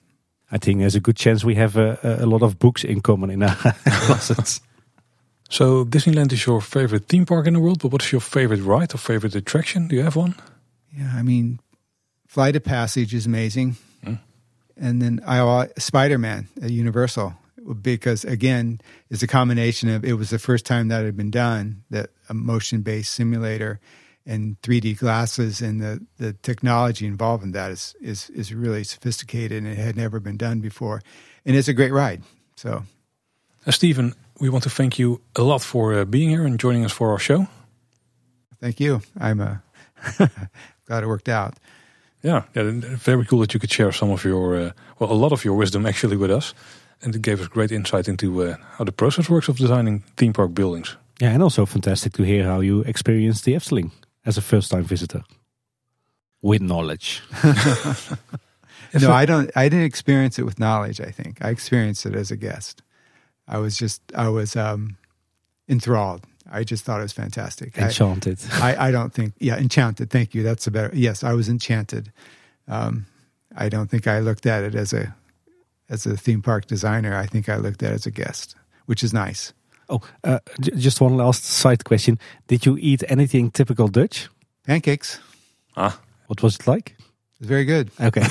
[SPEAKER 2] I think there's a good chance we have a, a lot of books in common in our closets.
[SPEAKER 1] So Disneyland is your favorite theme park in the world, but what's your favorite ride or favorite attraction? Do you have one?
[SPEAKER 3] Yeah, I mean, Flight of Passage is amazing,
[SPEAKER 1] Hmm.
[SPEAKER 3] and then I Spider Man at Universal because again, it's a combination of it was the first time that had been done that a motion based simulator and 3D glasses and the, the technology involved in that is, is is really sophisticated and it had never been done before, and it's a great ride. So
[SPEAKER 1] Uh, Stephen, we want to thank you a lot for uh, being here and joining us for our show.
[SPEAKER 3] thank you. I'm uh, glad it worked out.
[SPEAKER 1] Yeah, yeah, very cool that you could share some of your, uh, well, a lot of your wisdom actually with us. And it gave us great insight into uh, how the process works of designing theme park buildings.
[SPEAKER 2] yeah, and also fantastic to hear how you experienced the Efteling as a first time visitor. With knowledge.
[SPEAKER 3] No, I don't. I didn't experience it with knowledge. I think I experienced it as a guest. I was just, I was um, enthralled. I just thought it was fantastic.
[SPEAKER 2] Enchanted.
[SPEAKER 3] I, I don't think, yeah, enchanted. Thank you. That's a better. Yes, I was enchanted. Um, I don't think I looked at it as a as a theme park designer. I think I looked at it as a guest, which is nice.
[SPEAKER 2] Oh, uh, j- just one last side question. Did you eat anything typical Dutch?
[SPEAKER 3] Pancakes.
[SPEAKER 1] Ah,
[SPEAKER 2] What was it like?
[SPEAKER 3] It's very good.
[SPEAKER 2] Okay.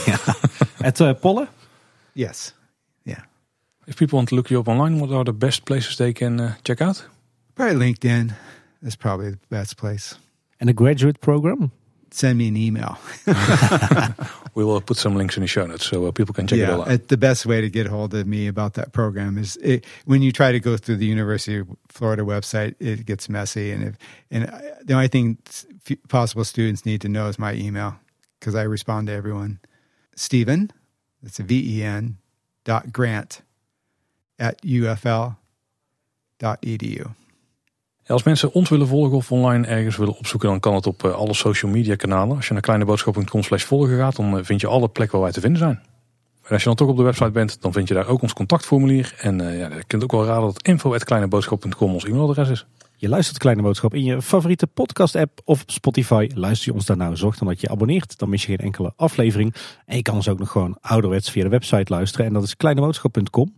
[SPEAKER 2] At Het uh, Polle?
[SPEAKER 3] Yes. Yeah.
[SPEAKER 1] If people want to look you up online, what are the best places they can uh, check out?
[SPEAKER 3] Probably LinkedIn is probably the best place.
[SPEAKER 2] And a graduate program?
[SPEAKER 3] Send me an email.
[SPEAKER 1] we will put some links in the show notes so uh, people can check
[SPEAKER 3] yeah,
[SPEAKER 1] it all out.
[SPEAKER 3] the best way to get a hold of me about that program is it, when you try to go through the University of Florida website, it gets messy. And if, and the only thing possible students need to know is my email because I respond to everyone. Steven, that's a V E N dot grant at UFL dot edu.
[SPEAKER 1] als mensen ons willen volgen of online ergens willen opzoeken, dan kan het op uh, alle social media kanalen. Als je naar kleineboodschap.com slash volgen gaat, dan uh, vind je alle plekken waar wij te vinden zijn. En als je dan toch op de website bent, dan vind je daar ook ons contactformulier. En uh, ja, je kunt ook wel raden dat info.kleineboodschap.com ons e-mailadres is.
[SPEAKER 2] Je luistert Kleine Boodschap in je favoriete podcast app of op Spotify. Luister je ons daar nou, zorg dan dat je abonneert. Dan mis je geen enkele aflevering. En je kan ons ook nog gewoon ouderwets via de website luisteren. En dat is kleineboodschap.com.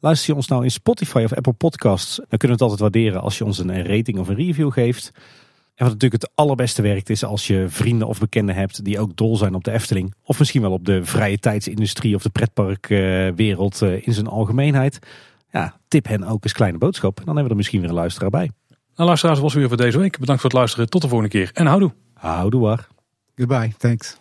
[SPEAKER 2] Luister je ons nou in Spotify of Apple Podcasts, dan kunnen we het altijd waarderen als je ons een rating of een review geeft. En wat natuurlijk het allerbeste werkt is als je vrienden of bekenden hebt die ook dol zijn op de Efteling. Of misschien wel op de vrije tijdsindustrie of de pretparkwereld eh, in zijn algemeenheid. Ja, tip hen ook eens kleine boodschap. En dan hebben we er misschien weer een luisteraar bij.
[SPEAKER 1] Nou luisteraars, was weer voor deze week. Bedankt voor het luisteren. Tot de volgende keer en houdoe.
[SPEAKER 2] Houdoe waar.
[SPEAKER 3] Goodbye. Thanks.